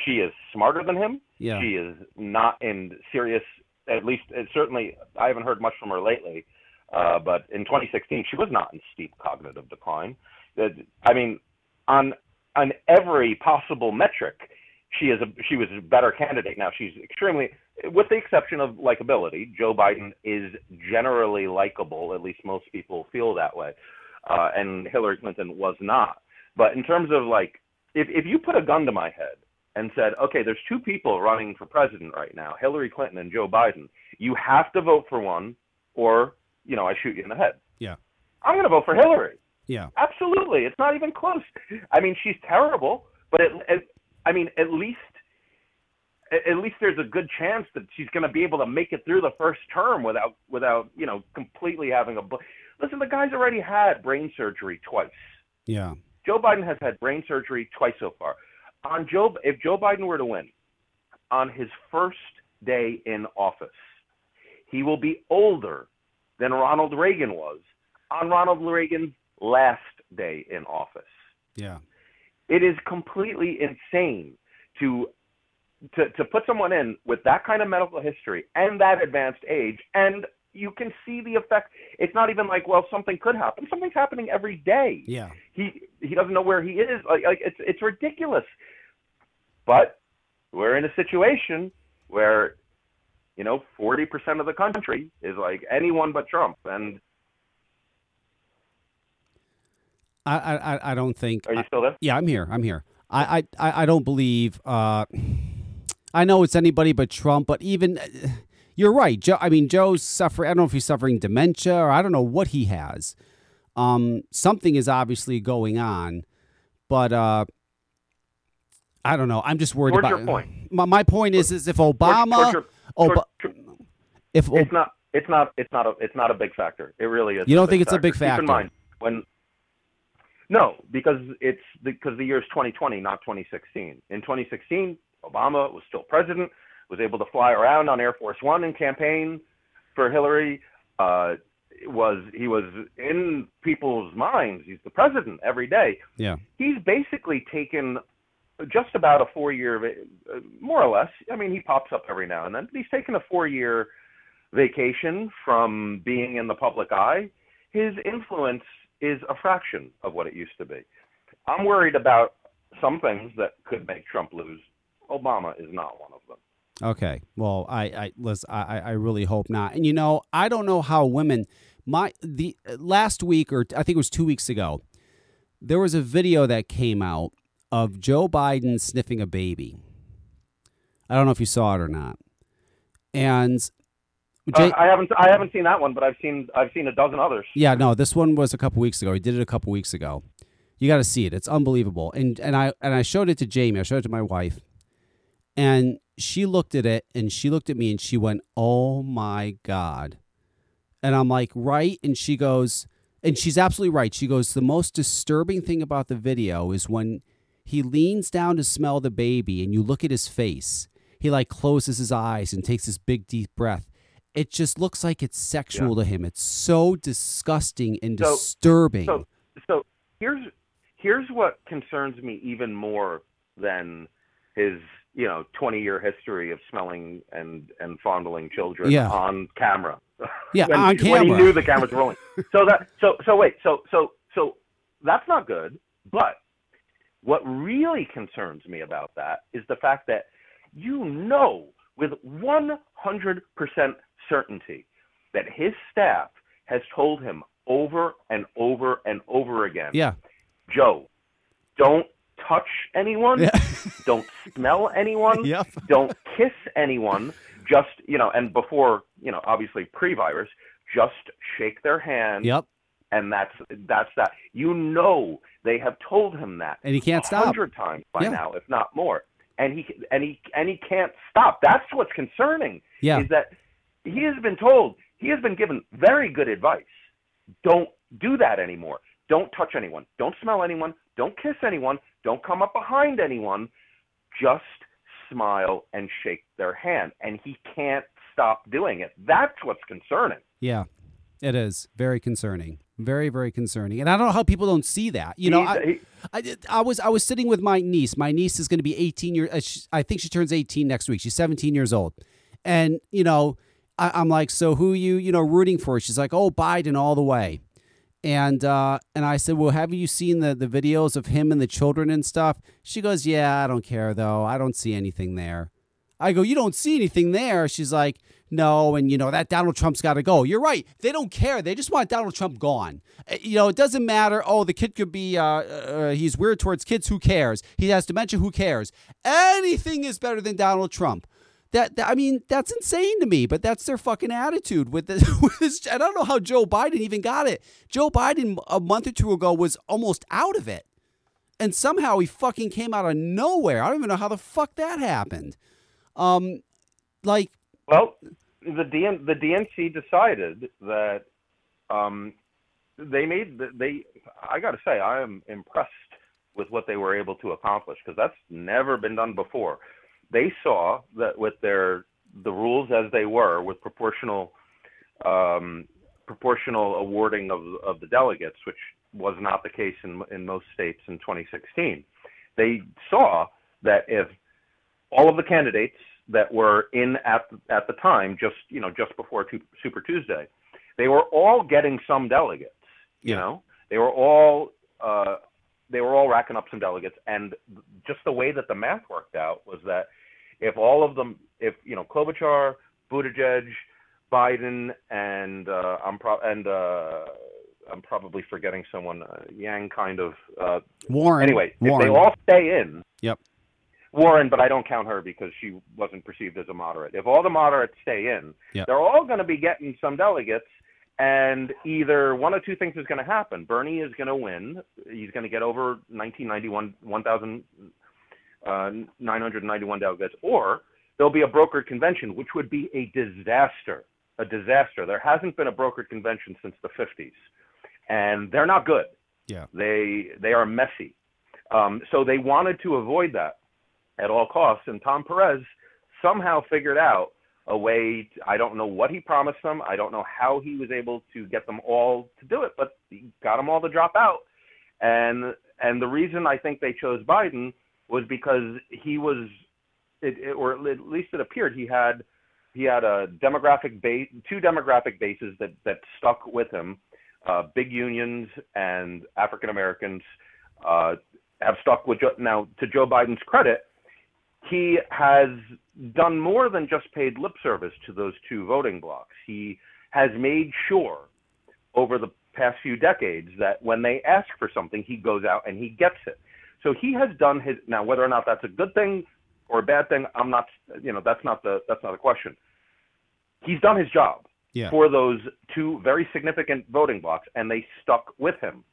she is smarter than him. Yeah. She is not in serious. At least, uh, certainly, I haven't heard much from her lately. Uh, but in 2016, she was not in steep cognitive decline. Uh, I mean, on on every possible metric, she is a she was a better candidate. Now she's extremely, with the exception of likability. Joe Biden is generally likable. At least most people feel that way, uh, and Hillary Clinton was not. But in terms of like, if if you put a gun to my head and said, okay, there's two people running for president right now, Hillary Clinton and Joe Biden. You have to vote for one, or you know, I shoot you in the head. Yeah. I'm going to vote for Hillary. Yeah. Absolutely, it's not even close. I mean, she's terrible, but it, it, I mean, at least at least there's a good chance that she's going to be able to make it through the first term without without you know completely having a. bl- Listen, the guy's already had brain surgery twice. Yeah. Joe Biden has had brain surgery twice so far. On Joe, if Joe Biden were to win, on his first day in office, he will be older than Ronald Reagan was on Ronald Reagan's last day in office. Yeah. It is completely insane to to to put someone in with that kind of medical history and that advanced age and you can see the effect it's not even like well something could happen something's happening every day Yeah. he he doesn't know where he is like, like it's it's ridiculous but we're in a situation where you know 40% of the country is like anyone but Trump and I, I, I- I don't think. Are you still there? Yeah, I'm here. I'm here. I, I, I I don't believe. Uh, I know it's anybody but Trump, but even (sighs) you're right. Joe. I mean, Joe's suffering. I don't know if he's suffering dementia or I don't know what he has. Um, something is obviously going on, but uh, I don't know. I'm just worried Towards about. your point. My, my point is, is if Obama, towards your- Oba- if it's not it's not it's not a it's not a big factor. It really is. You don't think it's a big Keep factor? in mind when no, because it's because the year is 2020, not 2016. In 2016, Obama was still president, was able to fly around on Air Force One and campaign for Hillary. Uh, was he was in people's minds? He's the president every day yeah, he's basically taken just about a four year, uh, more or less. I mean, he pops up every now and then, but he's taken a four year vacation from being in the public eye. His influence is a fraction of what it used to be. I'm worried about some things that could make Trump lose. Obama is not one of them. Okay. Well, I, I, Liz, I, I really hope not. And you know, I don't know how women. My the last week, or I think it was two weeks ago, there was a video that came out of Joe Biden sniffing a baby. I don't know if you saw it or not. And Uh, I haven't I haven't seen that one, but I've seen I've seen a dozen others. Yeah, no, this one was a couple weeks ago. He did it a couple weeks ago. You got to see it. It's unbelievable. And and I and I showed it to Jamie. I showed it to my wife. And she looked at it and she looked at me and she went, "Oh my god." And I'm like, "Right?" And she goes, and she's absolutely right. She goes, "The most disturbing thing about the video is when he leans down to smell the baby and you look at his face. He like closes his eyes and takes this big deep breath. It just looks like it's sexual to him. It's so disgusting and So- disturbing. So, so here's here's what concerns me even more than his you know 20 year history of smelling and and fondling children Yeah. on camera. Yeah, (laughs) when, on when he knew the cameras rolling. so that so so wait so so so that's not good. But what really concerns me about that is the fact that you know with 100% certainty that his staff has told him over and over and over again yeah. Joe, don't touch anyone, (laughs) don't smell anyone, Yep. don't kiss anyone, just, you know, and before, you know, obviously pre-virus, just shake their hand. Yep. And that's that's that. You know they have told him that. And he can't stop. hundred times by Yeah. now, if not more. And he and he and he can't stop. That's what's concerning. Yeah. Is that he has been told, he has been given very good advice. Don't do that anymore. Don't touch anyone. Don't smell anyone. Don't kiss anyone. Don't come up behind anyone. Just smile and shake their hand. And he can't stop doing it. That's what's concerning. Yeah, it is very concerning. Very, very concerning. And I don't know how people don't see that. You know, I, I, I was I was sitting with my niece. My niece is going to be 18 years. uh, I think she turns 18 next week. She's 17 years old, and you know, I, I'm like, so who you you know rooting for? She's like, oh, Biden all the way. And uh, and I said, well, have you seen the the videos of him and the children and stuff? She goes, yeah, I don't care though. I don't see anything there. I go, you don't see anything there. She's like, no, and you know that Donald Trump's got to go. You're right. They don't care. They just want Donald Trump gone. Uh, You know, it doesn't matter. Oh, the kid could be, uh, uh, he's weird towards kids. Who cares? He has dementia. Who cares? Anything is better than Donald Trump. That, that I mean, that's insane to me. But that's their fucking attitude with this. (laughs) With this. I don't know how Joe Biden even got it. Joe Biden a month or two ago was almost out of it, and somehow he fucking came out of nowhere. I don't even know how the fuck that happened. Um, like, Well, the DN, the DNC decided that um, they made the, they. I got to say, I am impressed with what they were able to accomplish because that's never been done before. They saw that with their the rules as they were with proportional um, proportional awarding of of the delegates, which was not the case in in most states in 2016. They saw that if all of the candidates that were in at at the time, just you know, just before Super Tuesday, they were all getting some delegates. You know, they were all uh, they were all racking up some delegates, and just the way that the math worked out was that if all of them, if you know, Klobuchar, Buttigieg, Biden, and uh, I'm pro- and uh, I'm probably forgetting someone, uh, Yang, kind of. Uh, Warren. Anyway, if they all stay in, Yep. Warren, but I don't count her because she wasn't perceived as a moderate. If all the moderates stay in, Yep. they're all going to be getting some delegates, and either one or two things is going to happen. Bernie is going to win. He's going to get over 1991, 1,000, uh, delegates, or there'll be a brokered convention, which would be a disaster. A disaster. There hasn't been a brokered convention since the 50s, and they're not good. Yeah. They they are messy. Um, so they wanted to avoid that at all costs. And Tom Perez somehow figured out a way. To, I don't know what he promised them. I don't know how he was able to get them all to do it, but he got them all to drop out. And and the reason I think they chose Biden was because he was, it, it, or at least it appeared he had he had a demographic base, two demographic bases that that stuck with him. Uh, big unions and African Americans uh, have stuck with Joe. Now, to Joe Biden's credit, he has done more than just paid lip service to those two voting blocks. He has made sure over the past few decades that when they ask for something, he goes out and he gets it. So he has done his now whether or not that's a good thing or a bad thing, I'm not you know, that's not the that's not a question. He's done his job Yeah. for those two very significant voting blocks and they stuck with him.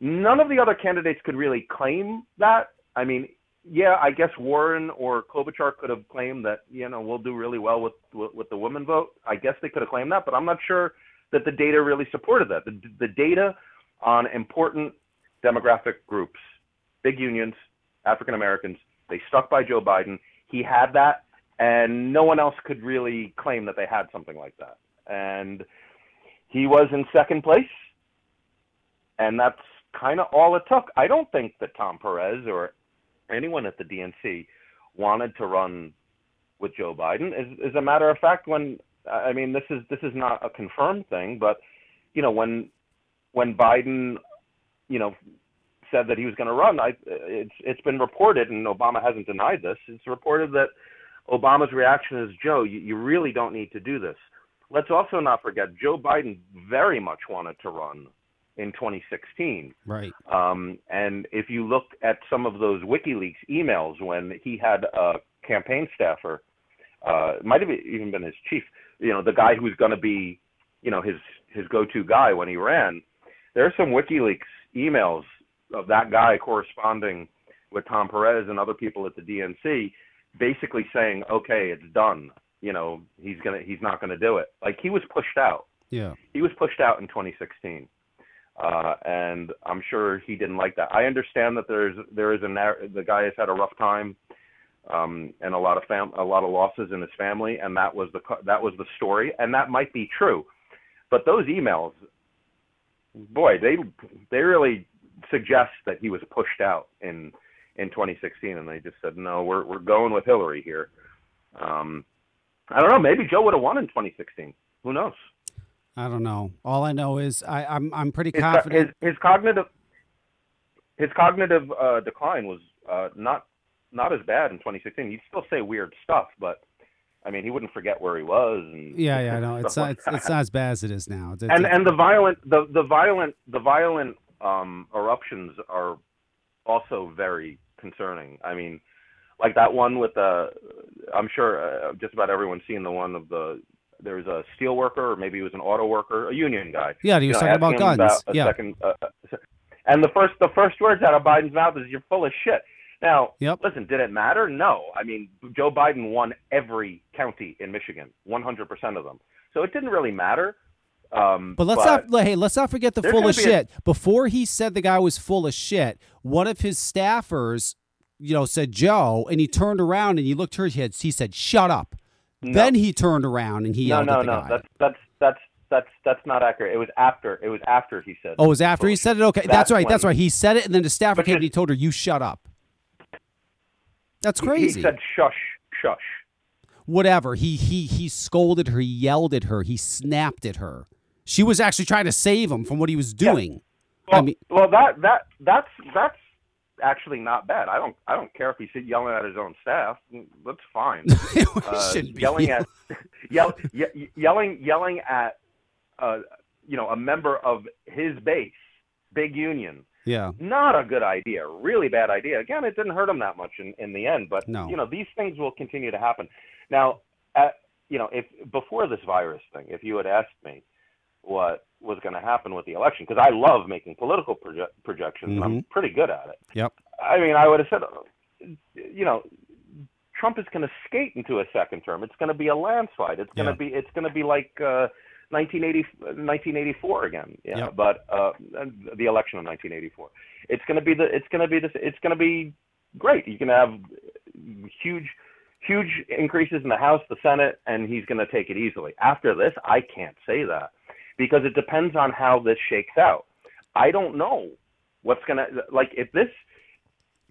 None of the other candidates could really claim that. I mean, yeah, I guess Warren or Klobuchar could have claimed that you know we'll do really well with with, with the women vote. I guess they could have claimed that, but I'm not sure that the data really supported that. The, the data on important demographic groups, big unions, African Americans, they stuck by Joe Biden. He had that, and no one else could really claim that they had something like that. And he was in second place, and that's kind of all it took. I don't think that Tom Perez or anyone at the DNC wanted to run with Joe Biden. As, as a matter of fact, when I mean this is this is not a confirmed thing, but you know when when Biden, you know, said that he was going to run, I, it's it's been reported, and Obama hasn't denied this. It's reported that Obama's reaction is, Joe, you, you really don't need to do this. Let's also not forget Joe Biden very much wanted to run in 2016. Right. Um, and if you look at some of those WikiLeaks emails when he had a campaign staffer, uh, it might have even been his chief, you know, the guy who was going to be, you know, his his go-to guy when he ran. There are some WikiLeaks emails of that guy corresponding with Tom Perez and other people at the DNC, basically saying, "Okay, it's done. You know, he's gonna he's not going to do it." Like he was pushed out. Yeah. He was pushed out in 2016 uh, and I'm sure he didn't like that. I understand that there's there is a the guy has had a rough time, um, and a lot of fam a lot of losses in his family, and that was the that was the story, and that might be true, but those emails, boy, they they really suggest that he was pushed out in in 2016, and they just said no, we're we're going with Hillary here. Um, I don't know, maybe Joe would have won in 2016. Who knows? I don't know. All I know is I, I'm I'm pretty his, confident. his, his cognitive his cognitive uh, decline was uh, not not as bad in 2016. He'd still say weird stuff, but I mean, he wouldn't forget where he was. And yeah, yeah, I know. (laughs) It's not, like it's, it's not as bad as it is now. It's- and it's- and the violent the the violent the violent um, eruptions are also very concerning. I mean, like that one with the. I'm sure uh, just about everyone's seen the one of the. There was a steel worker, or maybe he was an auto worker, a union guy. Yeah, he was you know, talking about guns. a Yeah. second, uh, uh, and the first the first words out of Biden's mouth is "You're full of shit." Now, Yep. listen, did it matter? No. I mean, Joe Biden won every county in Michigan, 100% of them. So it didn't really matter. Um, But let's not hey, let's not forget the full of be a- shit. Before he said the guy was full of shit, one of his staffers, you know, said Joe, and he turned around and he looked at her. He he said, "Shut up." No. Then he turned around and he no, yelled no, at the no. guy. That's that's that's that's that's not accurate. It was after. It was after he said. oh, it was after he said it. Okay, that's, That's right. That's right. He said it, and then the staffer came and he told her, "You shut up." That's crazy. He said shush, shush. Whatever. He he he scolded her. He yelled at her. He snapped at her. She was actually trying to save him from what he was doing. Well, I mean, well, that that that's that's actually not bad. I don't I don't care if he's yelling at his own staff. That's fine. (laughs) uh, yelling at (laughs) yell, ye- yelling yelling at uh, you know a member of his base, big union. yeah. Not a good idea. Really bad idea. Again, it didn't hurt him that much in, in the end, but No. you know these things will continue to happen. Now, at, you know, if before this virus thing, if you had asked me what was going to happen with the election, because I love making political proje- projections and I'm Mhm. pretty good at it. Yep. I mean, I would have said, you know, Trump is going to skate into a second term. It's going to be a landslide. It's going to Yeah. be it's going to be like uh, 1980, 1984 again. Yeah, Yep. but uh, the election of 1984. It's going to be the it's going to be this it's going to be great. You can have huge huge increases in the House, the Senate, and he's going to take it easily. After this, I can't say that because it depends on how this shakes out. I don't know what's going to like if this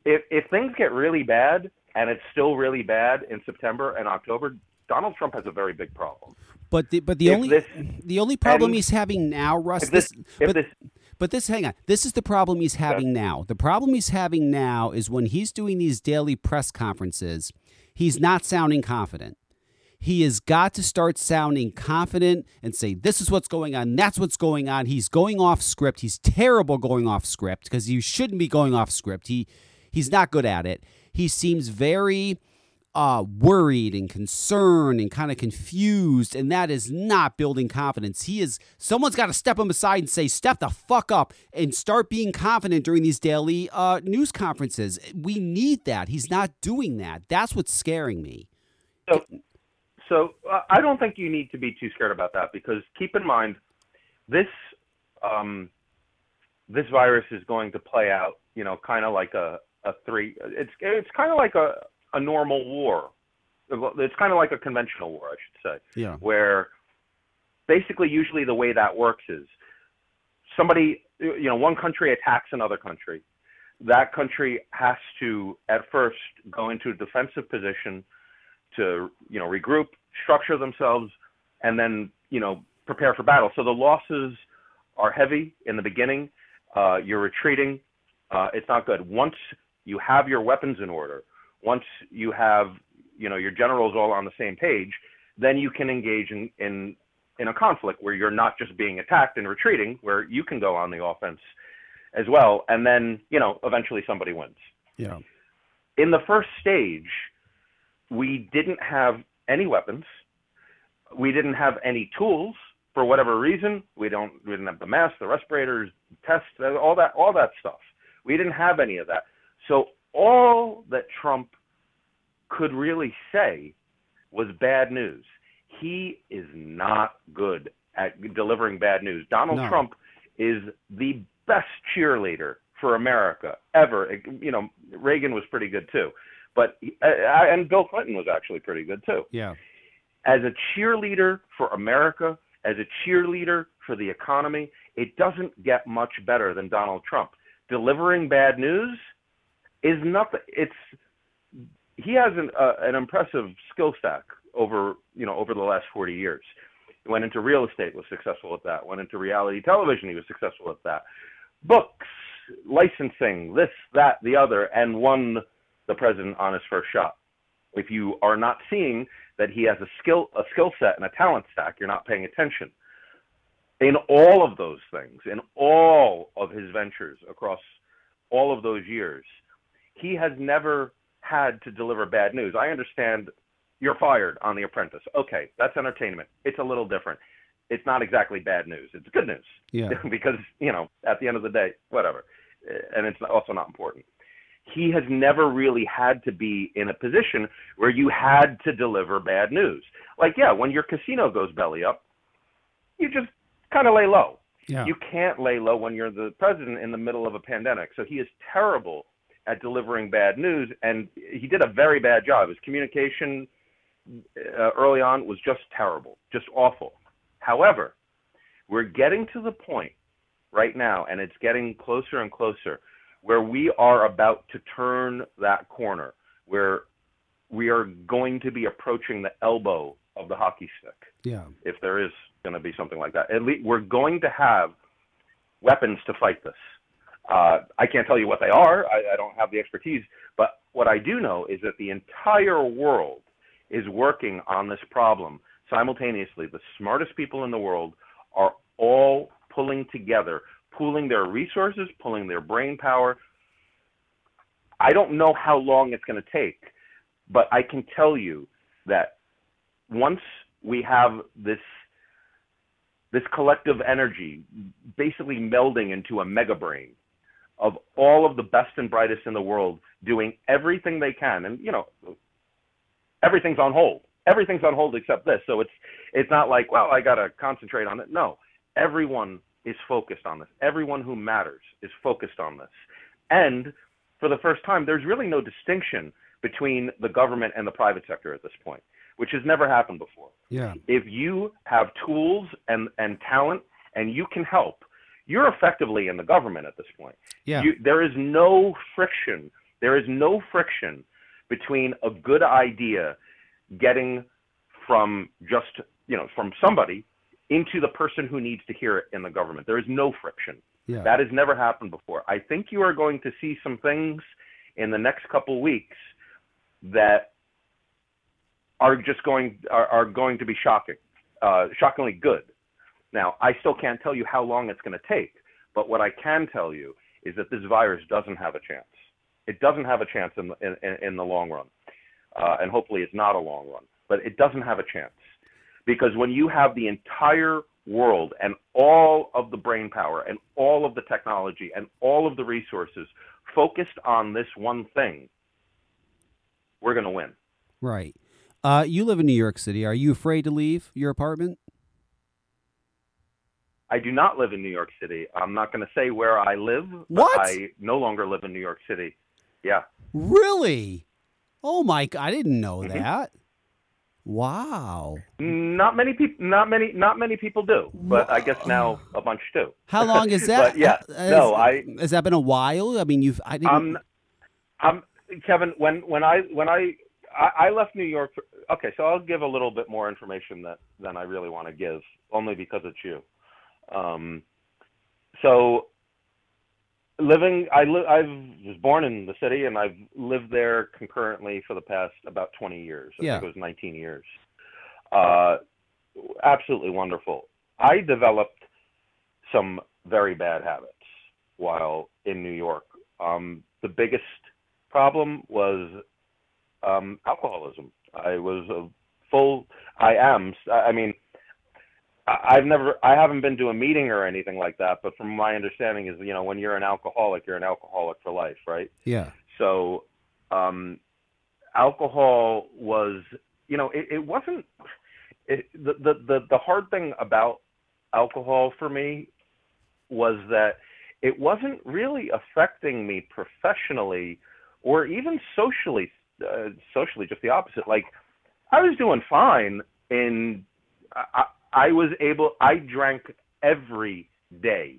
if if things get really bad and it's still really bad in September and October, Donald Trump has a very big problem. But the but the If only this the only problem he's having now, Russ. if this- if but, this- but this hang on. This is the problem he's having now. The problem he's having now is when he's doing these daily press conferences, he's not sounding confident. He has got to start sounding confident and say, This is what's going on. That's what's going on. He's going off script. He's terrible going off script because you shouldn't be going off script. He he's not good at it. He seems very uh, worried and concerned and kind of confused, and that is not building confidence. He is someone's got to step him aside and say, "Step the fuck up and start being confident during these daily uh, news conferences." We need that. He's not doing that. That's what's scaring me. So, so uh, I don't think you need to be too scared about that because keep in mind, this um, this virus is going to play out, you know, kind of like a a three. It's it's kind of like a a normal war. It's kind of like a conventional war, I should say. Yeah. where basically usually the way that works is somebody you know one country attacks another country that country has to at first go into a defensive position to you know regroup structure themselves and then you know prepare for battle. So the losses are heavy in the beginning. Uh, you're retreating. Uh, it's not good. Once you have your weapons in order once you have you know your generals all on the same page then you can engage in in in a conflict where you're not just being attacked and retreating where you can go on the offense as well. And then you know eventually somebody wins. Yeah. in the first stage we didn't have any weapons. We didn't have any tools for whatever reason. We don't we didn't have the masks the respirators tests all that all that stuff. We didn't have any of that. So all that trump could really say was bad news. He is not good at delivering bad news. Donald No. trump is the best cheerleader for america ever. You know reagan was pretty good too but uh, and bill clinton was actually pretty good too Yeah. as a cheerleader for America, as a cheerleader for the economy, it doesn't get much better than Donald Trump. Delivering bad news is nothing. It's he has an uh, an impressive skill stack over you know over the last 40 years. He went into real estate, was successful at that. Went into reality television, he was successful at that. Books, licensing, this, that, the other, and won the president on his first shot. If you are not seeing that he has a skill a skill set and a talent stack, you're not paying attention. In all of those things, in all of his ventures across all of those years, he has never had to deliver bad news. I understand you're fired on The Apprentice. Okay, that's entertainment. It's a little different. It's not exactly bad news. It's good news. Yeah. (laughs) because, you know, at the end of the day, whatever. And it's also not important. He has never really had to be in a position where you had to deliver bad news. Like, yeah, when your casino goes belly up, you just kind of lay low. Yeah. You can't lay low when you're the president in the middle of a pandemic. So he is terrible at delivering bad news, and he did a very bad job. His communication uh, early on was just terrible, just awful. However, we're getting to the point right now, and it's getting closer and closer, where we are about to turn that corner, where we are going to be approaching the elbow of the hockey stick Yeah. if there is going to be something like that. At least we're going to have weapons to fight this. Uh, I can't tell you what they are. I, I don't have the expertise. But what I do know is that the entire world is working on this problem simultaneously. The smartest people in the world are all pulling together, pooling their resources, pulling their brain power. I don't know how long it's going to take, but I can tell you that once we have this this collective energy basically melding into a mega brain of all of the best and brightest in the world doing everything they can and you know everything's on hold. Everything's on hold except this. So it's it's not like well i got to concentrate on it. No. Everyone is focused on this everyone who matters is focused on this and for the first time there's really no distinction between the government and the private sector at this point which has never happened before Yeah. if you have tools and, and talent and you can help, you're effectively in the government at this point. Yeah. You, there is no friction. There is no friction between a good idea getting from just, you know, from somebody into the person who needs to hear it in the government. There is no friction. Yeah. That has never happened before. I think you are going to see some things in the next couple weeks that are just going are, are going to be shocking, uh, shockingly good. Now, I still can't tell you how long it's going to take, but what I can tell you is that this virus doesn't have a chance. It doesn't have a chance in the, in, in the long run, uh, and hopefully it's not a long run, but it doesn't have a chance because when you have the entire world and all of the brain power and all of the technology and all of the resources focused on this one thing, we're going to win. Right. Uh, you live in New York City. Are you afraid to leave your apartment? I do not live in New York City. I'm not going to say where I live. What? I no longer live in New York City. Yeah. Really? Oh my! I didn't know Mm-hmm. that. Wow. Not many people. Not many. Not many people do. But I guess now a bunch do. How long is (laughs) that? but yeah. Uh, no, has- I. has that been a while? I mean, you've. I didn't. Um, um, Kevin, when when I when I I, I left New York. For, okay, so I'll give a little bit more information that than I really want to give, only because it's you. Um, so living, I li- I was born in the city, and I've lived there concurrently for the past about 20 years. I Yeah. think it was 19 years. Uh, absolutely wonderful. I developed some very bad habits while in New York. Um, the biggest problem was um, alcoholism. I was a full. I am. I mean, I've never. I haven't been to a meeting or anything like that. But from my understanding, is you know when you're an alcoholic, you're an alcoholic for life, right? yeah. So, um, alcohol was, you know, it, it wasn't. It, the, the the the hard thing about alcohol for me was that it wasn't really affecting me professionally or even socially. Uh, socially, just the opposite. Like, I was doing fine, in. I, I was able. I drank every day,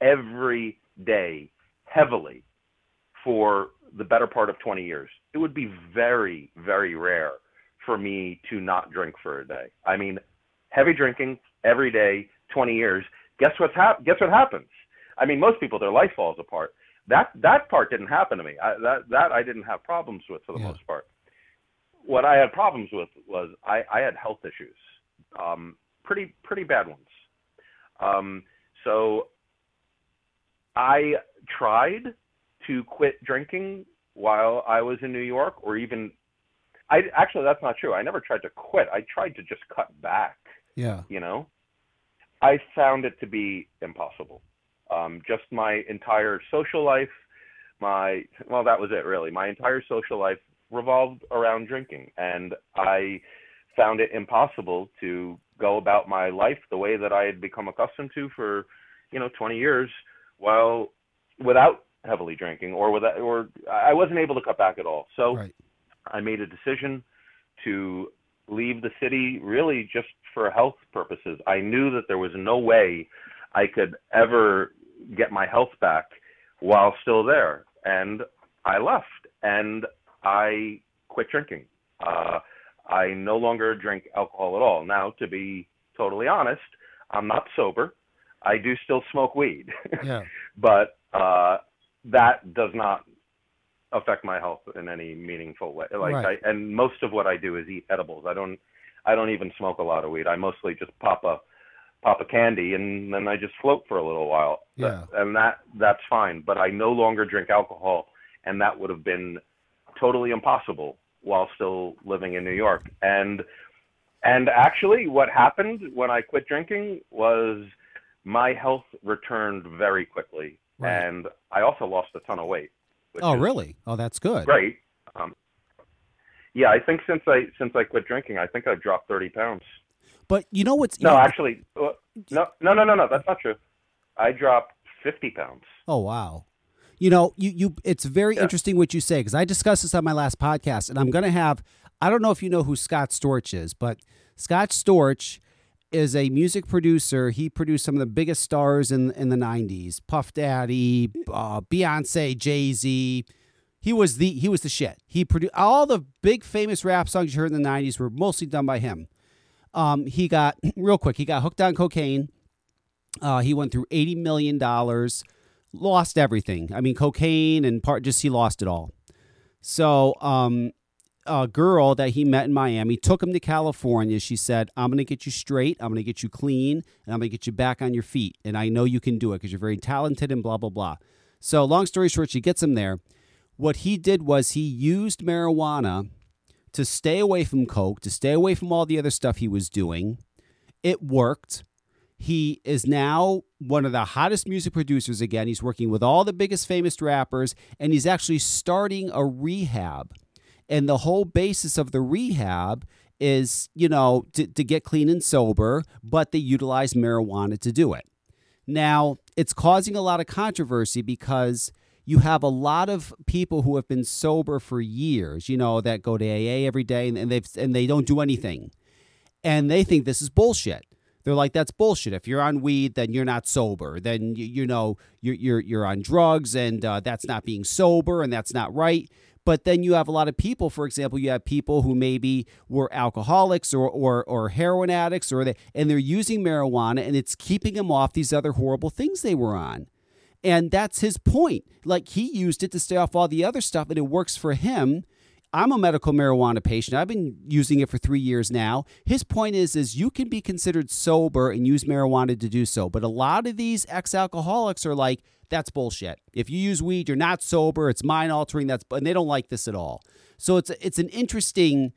every day, heavily for the better part of 20 years. It would be very, very rare for me to not drink for a day. I mean, heavy drinking every day, 20 years. Guess what's hap- Guess what happens? I mean, most people their life falls apart. That that part didn't happen to me. I, that that I didn't have problems with for the most part. What I had problems with was I, I had health issues, um, pretty pretty bad ones. Um, so I tried to quit drinking while I was in New York, or even I actually that's not true. I never tried to quit. I tried to just cut back. Yeah. You know, I found it to be impossible. Um, just my entire social life, my well, that was it really. My entire social life revolved around drinking, and I found it impossible to go about my life the way that I had become accustomed to for, you know, 20 years, while without heavily drinking or without or I wasn't able to cut back at all. So Right. I made a decision to leave the city really just for health purposes. I knew that there was no way I could ever get my health back while still there. And I left and I quit drinking. Uh, I no longer drink alcohol at all. Now, to be totally honest, I'm not sober. I do still smoke weed. (laughs) Yeah. but uh, that does not affect my health in any meaningful way. Like, Right. I, and most of what I do is eat edibles. I don't, I don't even smoke a lot of weed. I mostly just pop a, pop a candy, and then I just float for a little while. Yeah. and that that's fine. But I no longer drink alcohol, and that would have been totally impossible while still living in New York. And and actually, what happened when I quit drinking was my health returned very quickly, Right. and I also lost a ton of weight. Oh, really? Oh, that's good. Great. Um, yeah, I think since I since I quit drinking, I think I've dropped thirty pounds. But you know what's No, actually, uh, no, no, no, no, no. That's not true. I dropped fifty pounds. Oh wow. You know, you you it's very interesting what you say because I discussed this on my last podcast, and I'm gonna have I don't know if you know who Scott Storch is, but Scott Storch is a music producer. He produced some of the biggest stars in in the '90s: Puff Daddy, uh, Beyonce, Jay Z. He was the he was the shit. He produced all the big famous rap songs you heard in the '90s were mostly done by him. Um, he got (clears throat) real quick. He got hooked on cocaine. Uh, he went through eighty million dollars, lost everything. I mean, cocaine and part just he lost it all. So, um, a girl that he met in Miami took him to California. She said, "I'm going to get you straight. I'm going to get you clean, and I'm going to get you back on your feet. And I know you can do it because you're very talented and blah blah blah." So, long story short, she gets him there. What he did was he used marijuana to stay away from coke, to stay away from all the other stuff he was doing. It worked. He is now one of the hottest music producers again. He's working with all the biggest famous rappers, and he's actually starting a rehab. And the whole basis of the rehab is, you know, to, to get clean and sober, but they utilize marijuana to do it. Now, it's causing a lot of controversy because you have a lot of people who have been sober for years, you know, that go to AA every day and, and they've and they don't do anything. And they think this is bullshit. They're like, that's bullshit. If you're on weed, then you're not sober. Then you, you know you're you're you're on drugs, and uh, that's not being sober, and that's not right. But then you have a lot of people. For example, you have people who maybe were alcoholics or or, or heroin addicts, or they and they're using marijuana, and it's keeping them off these other horrible things they were on. And that's his point. Like he used it to stay off all the other stuff, and it works for him. I'm a medical marijuana patient. I've been using it for three years now. His point is, is you can be considered sober and use marijuana to do so. But a lot of these ex-alcoholics are like, that's bullshit. If you use weed, you're not sober. It's mind altering. That's and they don't like this at all. So it's it's an interesting,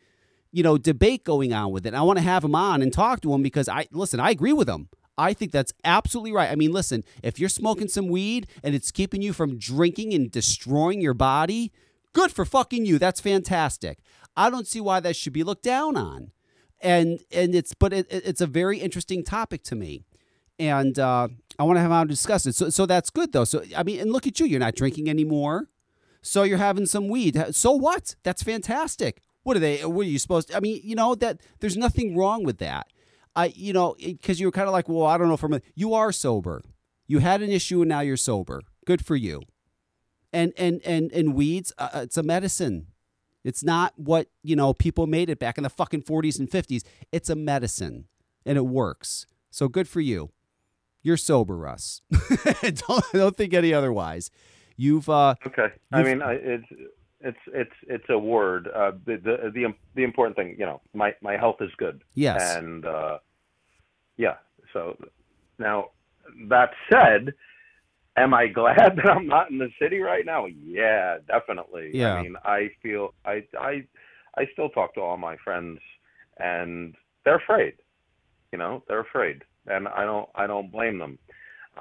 you know, debate going on with it. And I want to have him on and talk to him because I listen. I agree with him. I think that's absolutely right. I mean, listen, if you're smoking some weed and it's keeping you from drinking and destroying your body, good for fucking you. That's fantastic. I don't see why that should be looked down on. And and it's but it, it's a very interesting topic to me. And uh, I want to have on discuss it. So so that's good though. So I mean, and look at you. You're not drinking anymore. So you're having some weed. So what? That's fantastic. What are they? What are you supposed to? I mean, you know that there's nothing wrong with that. I, you know, because you were kind of like, well, I don't know From. You are sober. You had an issue and now you're sober. Good for you. And and and and weeds, uh, it's a medicine. It's not what you know people made it back in the fucking 40s and 50s. It's a medicine, and it works. So good for you. You're sober, Russ. (laughs) don't don't think any otherwise. You've uh, Okay. I you've- mean, I, it's it's it's it's a word. Uh, the, the the the important thing, you know, my my health is good. Yes. And uh, yeah. So now that said, am I glad (laughs) that I'm not in the city right now? Yeah, definitely. Yeah. I mean, I feel I I I still talk to all my friends, and they're afraid. You know, they're afraid, and I don't I don't blame them.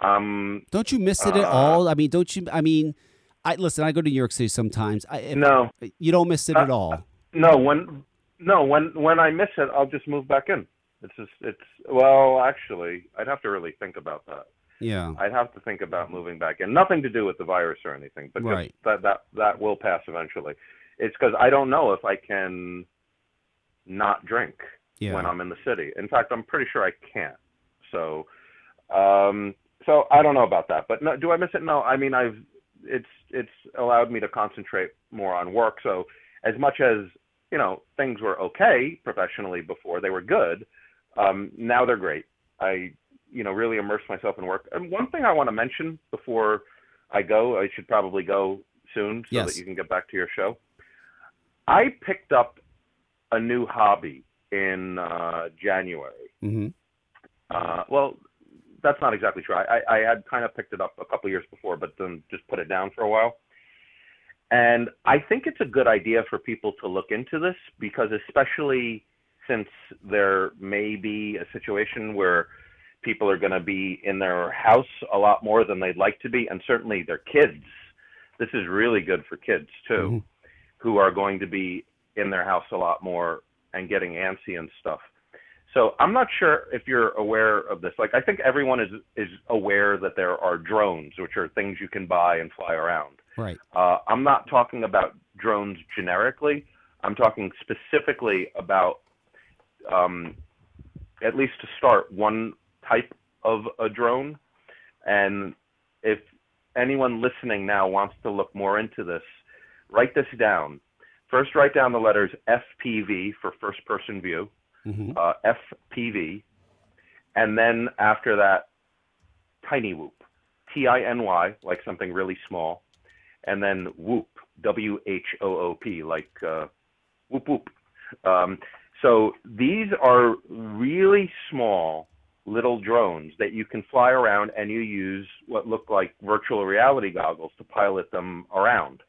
Um, Don't you miss it at uh, all? I mean, don't you? I mean, I listen. I go to New York City sometimes. I, No. you don't miss it at Uh, all. No, when no when when I miss it, I'll just move back in. It's just it's well, actually, I'd have to really think about that. Yeah. I'd have to think about moving back in. Nothing to do with the virus or anything, but Right. that that that will pass eventually. It's because I don't know if I can not drink Yeah. when I'm in the city. In fact, I'm pretty sure I can't. So, um, so I don't know about that. But no, do I miss it? No. I mean, I've it's it's allowed me to concentrate more on work. So as much as you know things were okay professionally before, they were good. Um, now they're great. I you know really immerse myself in work. And one thing I want to mention before I go, I should probably go soon so Yes. that you can get back to your show. I picked up a new hobby in uh, January. Mm-hmm. Uh, well, that's not exactly true. I, I had kind of picked it up a couple years before, but then just put it down for a while. And I think it's a good idea for people to look into this because, especially since there may be a situation where people are going to be in their house a lot more than they'd like to be, and certainly their kids. This is really good for kids too, who are going to be in their house a lot more and getting antsy and stuff. So I'm not sure if you're aware of this. Like I think everyone is is aware that there are drones, which are things you can buy and fly around. Right. Uh, I'm not talking about drones generically. I'm talking specifically about, um, at least to start, one type of a drone. And if anyone listening now wants to look more into this, write this down. First, write down the letters FPV for first person view, Mm-hmm. uh, FPV, and then after that, Tiny Whoop, T I N Y, like something really small, and then Whoop, W H O O P, like uh, Whoop Whoop. Um, so these are really small little drones that you can fly around, and you use what look like virtual reality goggles to pilot them around.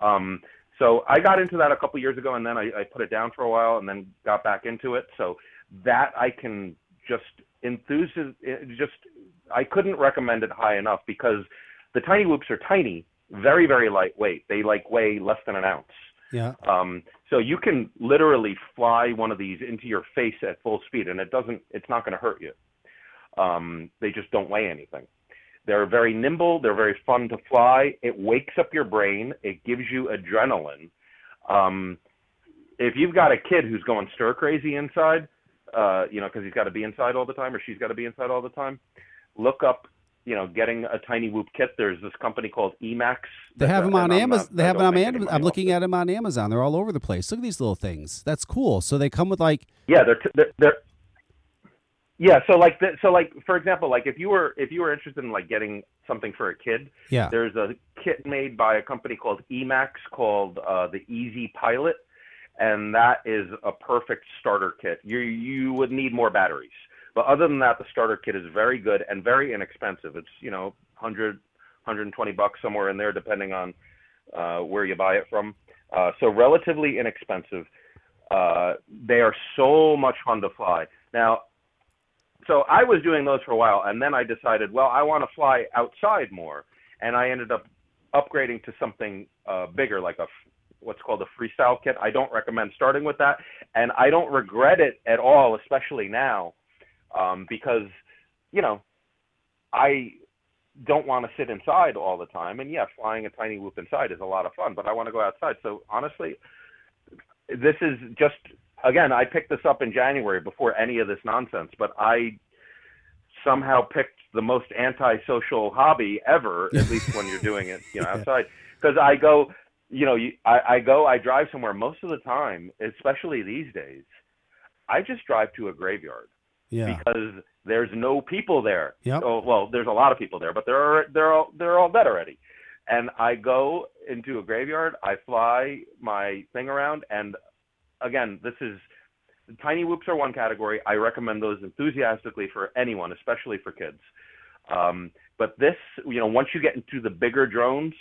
Um, so I got into that a couple years ago, and then I, I put it down for a while, and then got back into it. So that I can just enthusi- just I couldn't recommend it high enough because the tiny whoops are tiny, very very lightweight. They like weigh less than an ounce. Yeah. Um, so you can literally fly one of these into your face at full speed, and it doesn't. It's not going to hurt you. Um, they just don't weigh anything. They're very nimble. They're very fun to fly. It wakes up your brain. It gives you adrenaline. Um, if you've got a kid who's going stir crazy inside, uh, you know, because he's got to be inside all the time or she's got to be inside all the time, look up, you know, getting a tiny whoop kit. There's this company called Emax. They have them on Amazon. They have them on Amazon. I'm looking at them on Amazon. They're all over the place. Look at these little things. That's cool. So they come with like Yeah, they're t- they're, they're yeah. So like the, so like for example, like if you were if you were interested in like getting something for a kid, Yeah. there's a kit made by a company called Emax called uh, the EZ Pilot, and that is a perfect starter kit. You you would need more batteries, but other than that, the starter kit is very good and very inexpensive. It's you know 100 120 bucks somewhere in there, depending on uh, where you buy it from. Uh, so relatively inexpensive. Uh, they are so much fun to fly. Now, so I was doing those for a while, and then I decided, well, I want to fly outside more, and I ended up upgrading to something uh, bigger, like a what's called a freestyle kit. I don't recommend starting with that, and I don't regret it at all, especially now, um, because you know I don't want to sit inside all the time. And yeah, flying a tiny whoop inside is a lot of fun, but I want to go outside. So honestly, this is just again, I picked this up in January before any of this nonsense, but I somehow picked the most antisocial hobby ever, at (laughs) least when you're doing it, you know, outside. Because I go, you know, you, I, I go, I drive somewhere most of the time, especially these days. I just drive to a graveyard Yeah. because there's no people there. Yep. Oh, well, there's a lot of people there, but they're they're all they're all dead already. And I go into a graveyard, I fly my thing around, and again, this is tiny whoops are one category. I recommend those enthusiastically for anyone, especially for kids. Um, but this, you know, once you get into the bigger drones,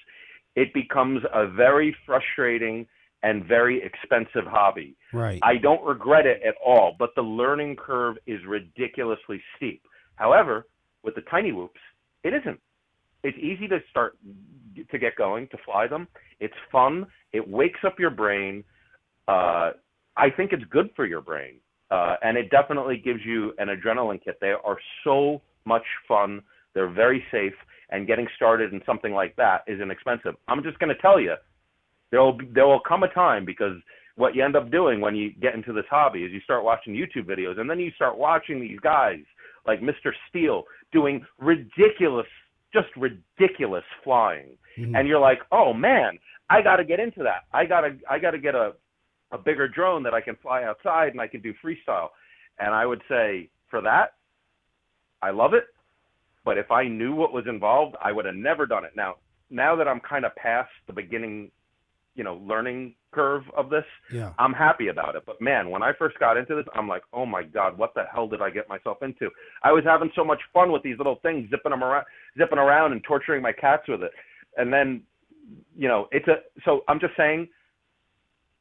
it becomes a very frustrating and very expensive hobby. Right. I don't regret it at all, but the learning curve is ridiculously steep. However, with the tiny whoops, it isn't. It's easy to start to get going to fly them. It's fun. It wakes up your brain. Uh, I think it's good for your brain, uh, and it definitely gives you an adrenaline kit. They are so much fun. They're very safe, and getting started in something like that is inexpensive. I'm just going to tell you, there will be, there will come a time because what you end up doing when you get into this hobby is you start watching YouTube videos, and then you start watching these guys like Mr. Steele doing ridiculous, just ridiculous flying, and you're like, oh man, I got to get into that. I gotta I gotta get a a bigger drone that I can fly outside and I can do freestyle. And I would say for that, I love it. But if I knew what was involved, I would have never done it. Now, now that I'm kind of past the beginning, you know, learning curve of this, Yeah. I'm happy about it. But man, when I first got into this, I'm like, oh my god, what the hell did I get myself into? I was having so much fun with these little things, zipping them around, zipping around, and torturing my cats with it. And then, you know, it's a. So I'm just saying,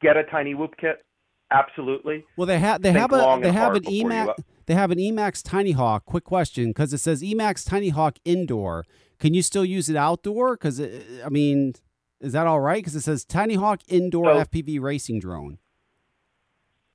get a tiny whoop kit, absolutely. Well, they have they Think have a they have an Emax they have an Emax Tiny Hawk. Quick question, because it says Emax Tiny Hawk indoor. Can you still use it outdoor? Because I mean, is that all right? Because it says Tiny Hawk indoor So- FPV racing drone.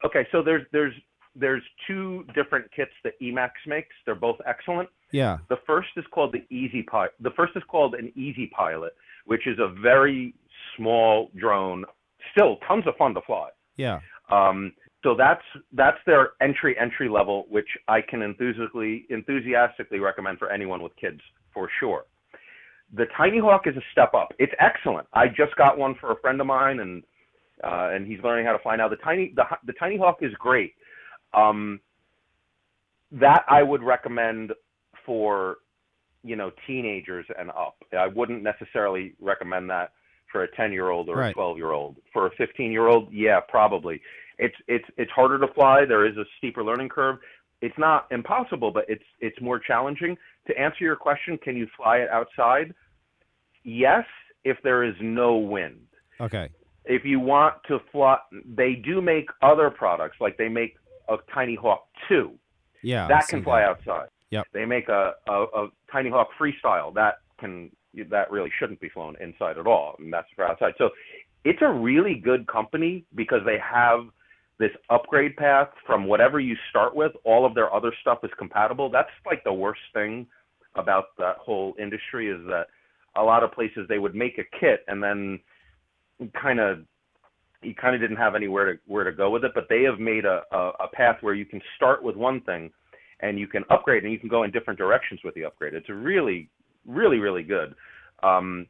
Okay, so there's there's there's two different kits that Emax makes. They're both excellent. Yeah. The first is called the EZ Pilot. The first is called an EZ Pilot, which is a very small drone, still tons of fun to fly. Yeah. Um, so that's that's their entry entry level, which I can enthusiastically enthusiastically recommend for anyone with kids for sure. The Tiny Hawk is a step up. It's excellent. I just got one for a friend of mine, and uh, and he's learning how to fly now. The tiny the the Tiny Hawk is great. Um, that I would recommend for you know teenagers and up. I wouldn't necessarily recommend that for a 10 year old or a 12 year old. For a 15 year old, yeah, probably. It's it's it's harder to fly. There is a steeper learning curve. It's not impossible, but it's it's more challenging. To answer your question, can you fly it outside? Yes, if there is no wind Okay. if you want to fly, they do make other products. Like they make a Tiny Hawk 2 Yeah. That can fly outside. Yep. They make a, a, a Tiny Hawk Freestyle that can that really shouldn't be flown inside at all, and that's for outside. So it's a really good company because they have this upgrade path from whatever you start with. All of their other stuff is compatible. That's like the worst thing about that whole industry is that a lot of places they would make a kit and then kind of you kind of didn't have anywhere to where to go with it, but they have made a, a, a path where you can start with one thing and you can upgrade and you can go in different directions with the upgrade. It's really, really, really good. Um,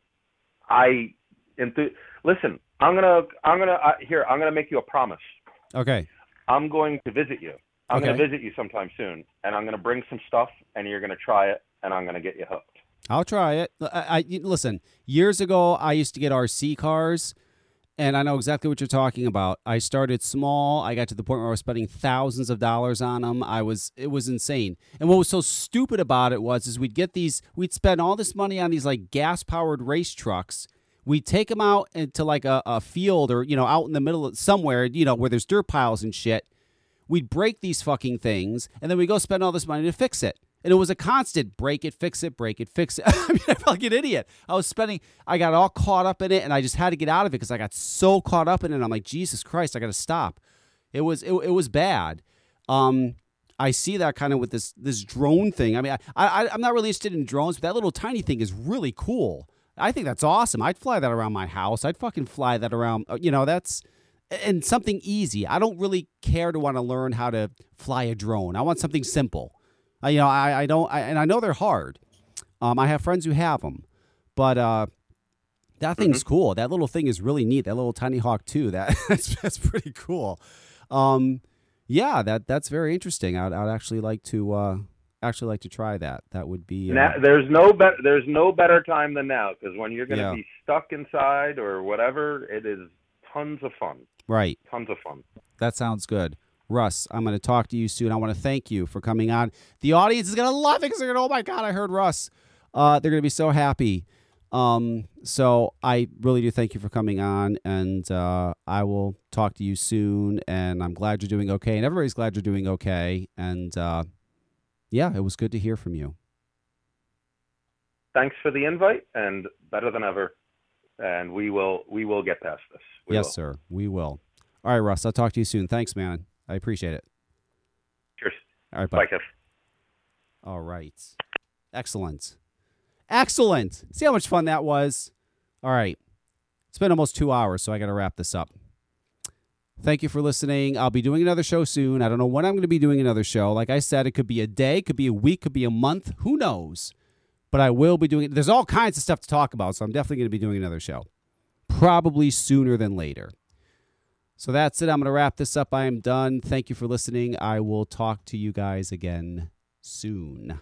I enthu- listen. I'm gonna, I'm gonna uh, here. I'm gonna make you a promise. Okay. I'm going to visit you. I'm Okay. going to visit you sometime soon, and I'm going to bring some stuff, and you're going to try it, and I'm going to get you hooked. I'll try it. I, I listen. Years ago, I used to get RC cars, and I know exactly what you're talking about. I started small. I got to the point where I was spending thousands of dollars on them. I was it was insane. And what was so stupid about it was, is we'd get these, we'd spend all this money on these like gas powered race trucks. We'd take them out into like a, a field or you know out in the middle of somewhere, you know where there's dirt piles and shit. We'd break these fucking things, and then we go spend all this money to fix it. And it was a constant break it, fix it, break it, fix it. (laughs) I mean, I felt like an idiot. I was spending, I got all caught up in it, and I just had to get out of it because I got so caught up in it. I'm like, Jesus Christ, I got to stop. It was, it, it was bad. Um, I see that kind of with this this drone thing. I mean, I, I I'm not really interested in drones, but that little tiny thing is really cool. I think that's awesome. I'd fly that around my house. I'd fucking fly that around. uh, You know, that's and something easy. I don't really care to want to learn how to fly a drone. I want something simple. I, you know, I, I don't, I, and I know they're hard. Um, I have friends who have them, but uh, that thing's cool. That little thing is really neat. That little tiny hawk too. That (laughs) that's, that's pretty cool. Um, yeah, that that's very interesting. I'd, I'd actually like to uh, actually like to try that. That would be uh, Now, there's no better there's no better time than now because when you're going to Yeah. be stuck inside or whatever, it is tons of fun. right. Tons of fun. That sounds good. Russ, I'm going to talk to you soon. I want to thank you for coming on. The audience is going to love it because they're going to, oh my God, I heard Russ. Uh, they're going to be so happy. Um, so I really do thank you for coming on, and uh, I will talk to you soon. And I'm glad you're doing okay, and everybody's glad you're doing okay. And uh, yeah, it was good to hear from you. Thanks for the invite, and better than ever. And we will we will get past this. We yes, will. sir. We will. All right, Russ. I'll talk to you soon. Thanks, man. I appreciate it. Cheers. All right, Bye, bye. Kev. All right. Excellent. Excellent. See how much fun that was? All right. It's been almost two hours, so I got to wrap this up. Thank you for listening. I'll be doing another show soon. I don't know when I'm going to be doing another show. Like I said, it could be a day, could be a week, could be a month. Who knows? But I will be doing it. There's all kinds of stuff to talk about, so I'm definitely going to be doing another show. Probably sooner than later. So that's it. I'm going to wrap this up. I am done. Thank you for listening. I will talk to you guys again soon.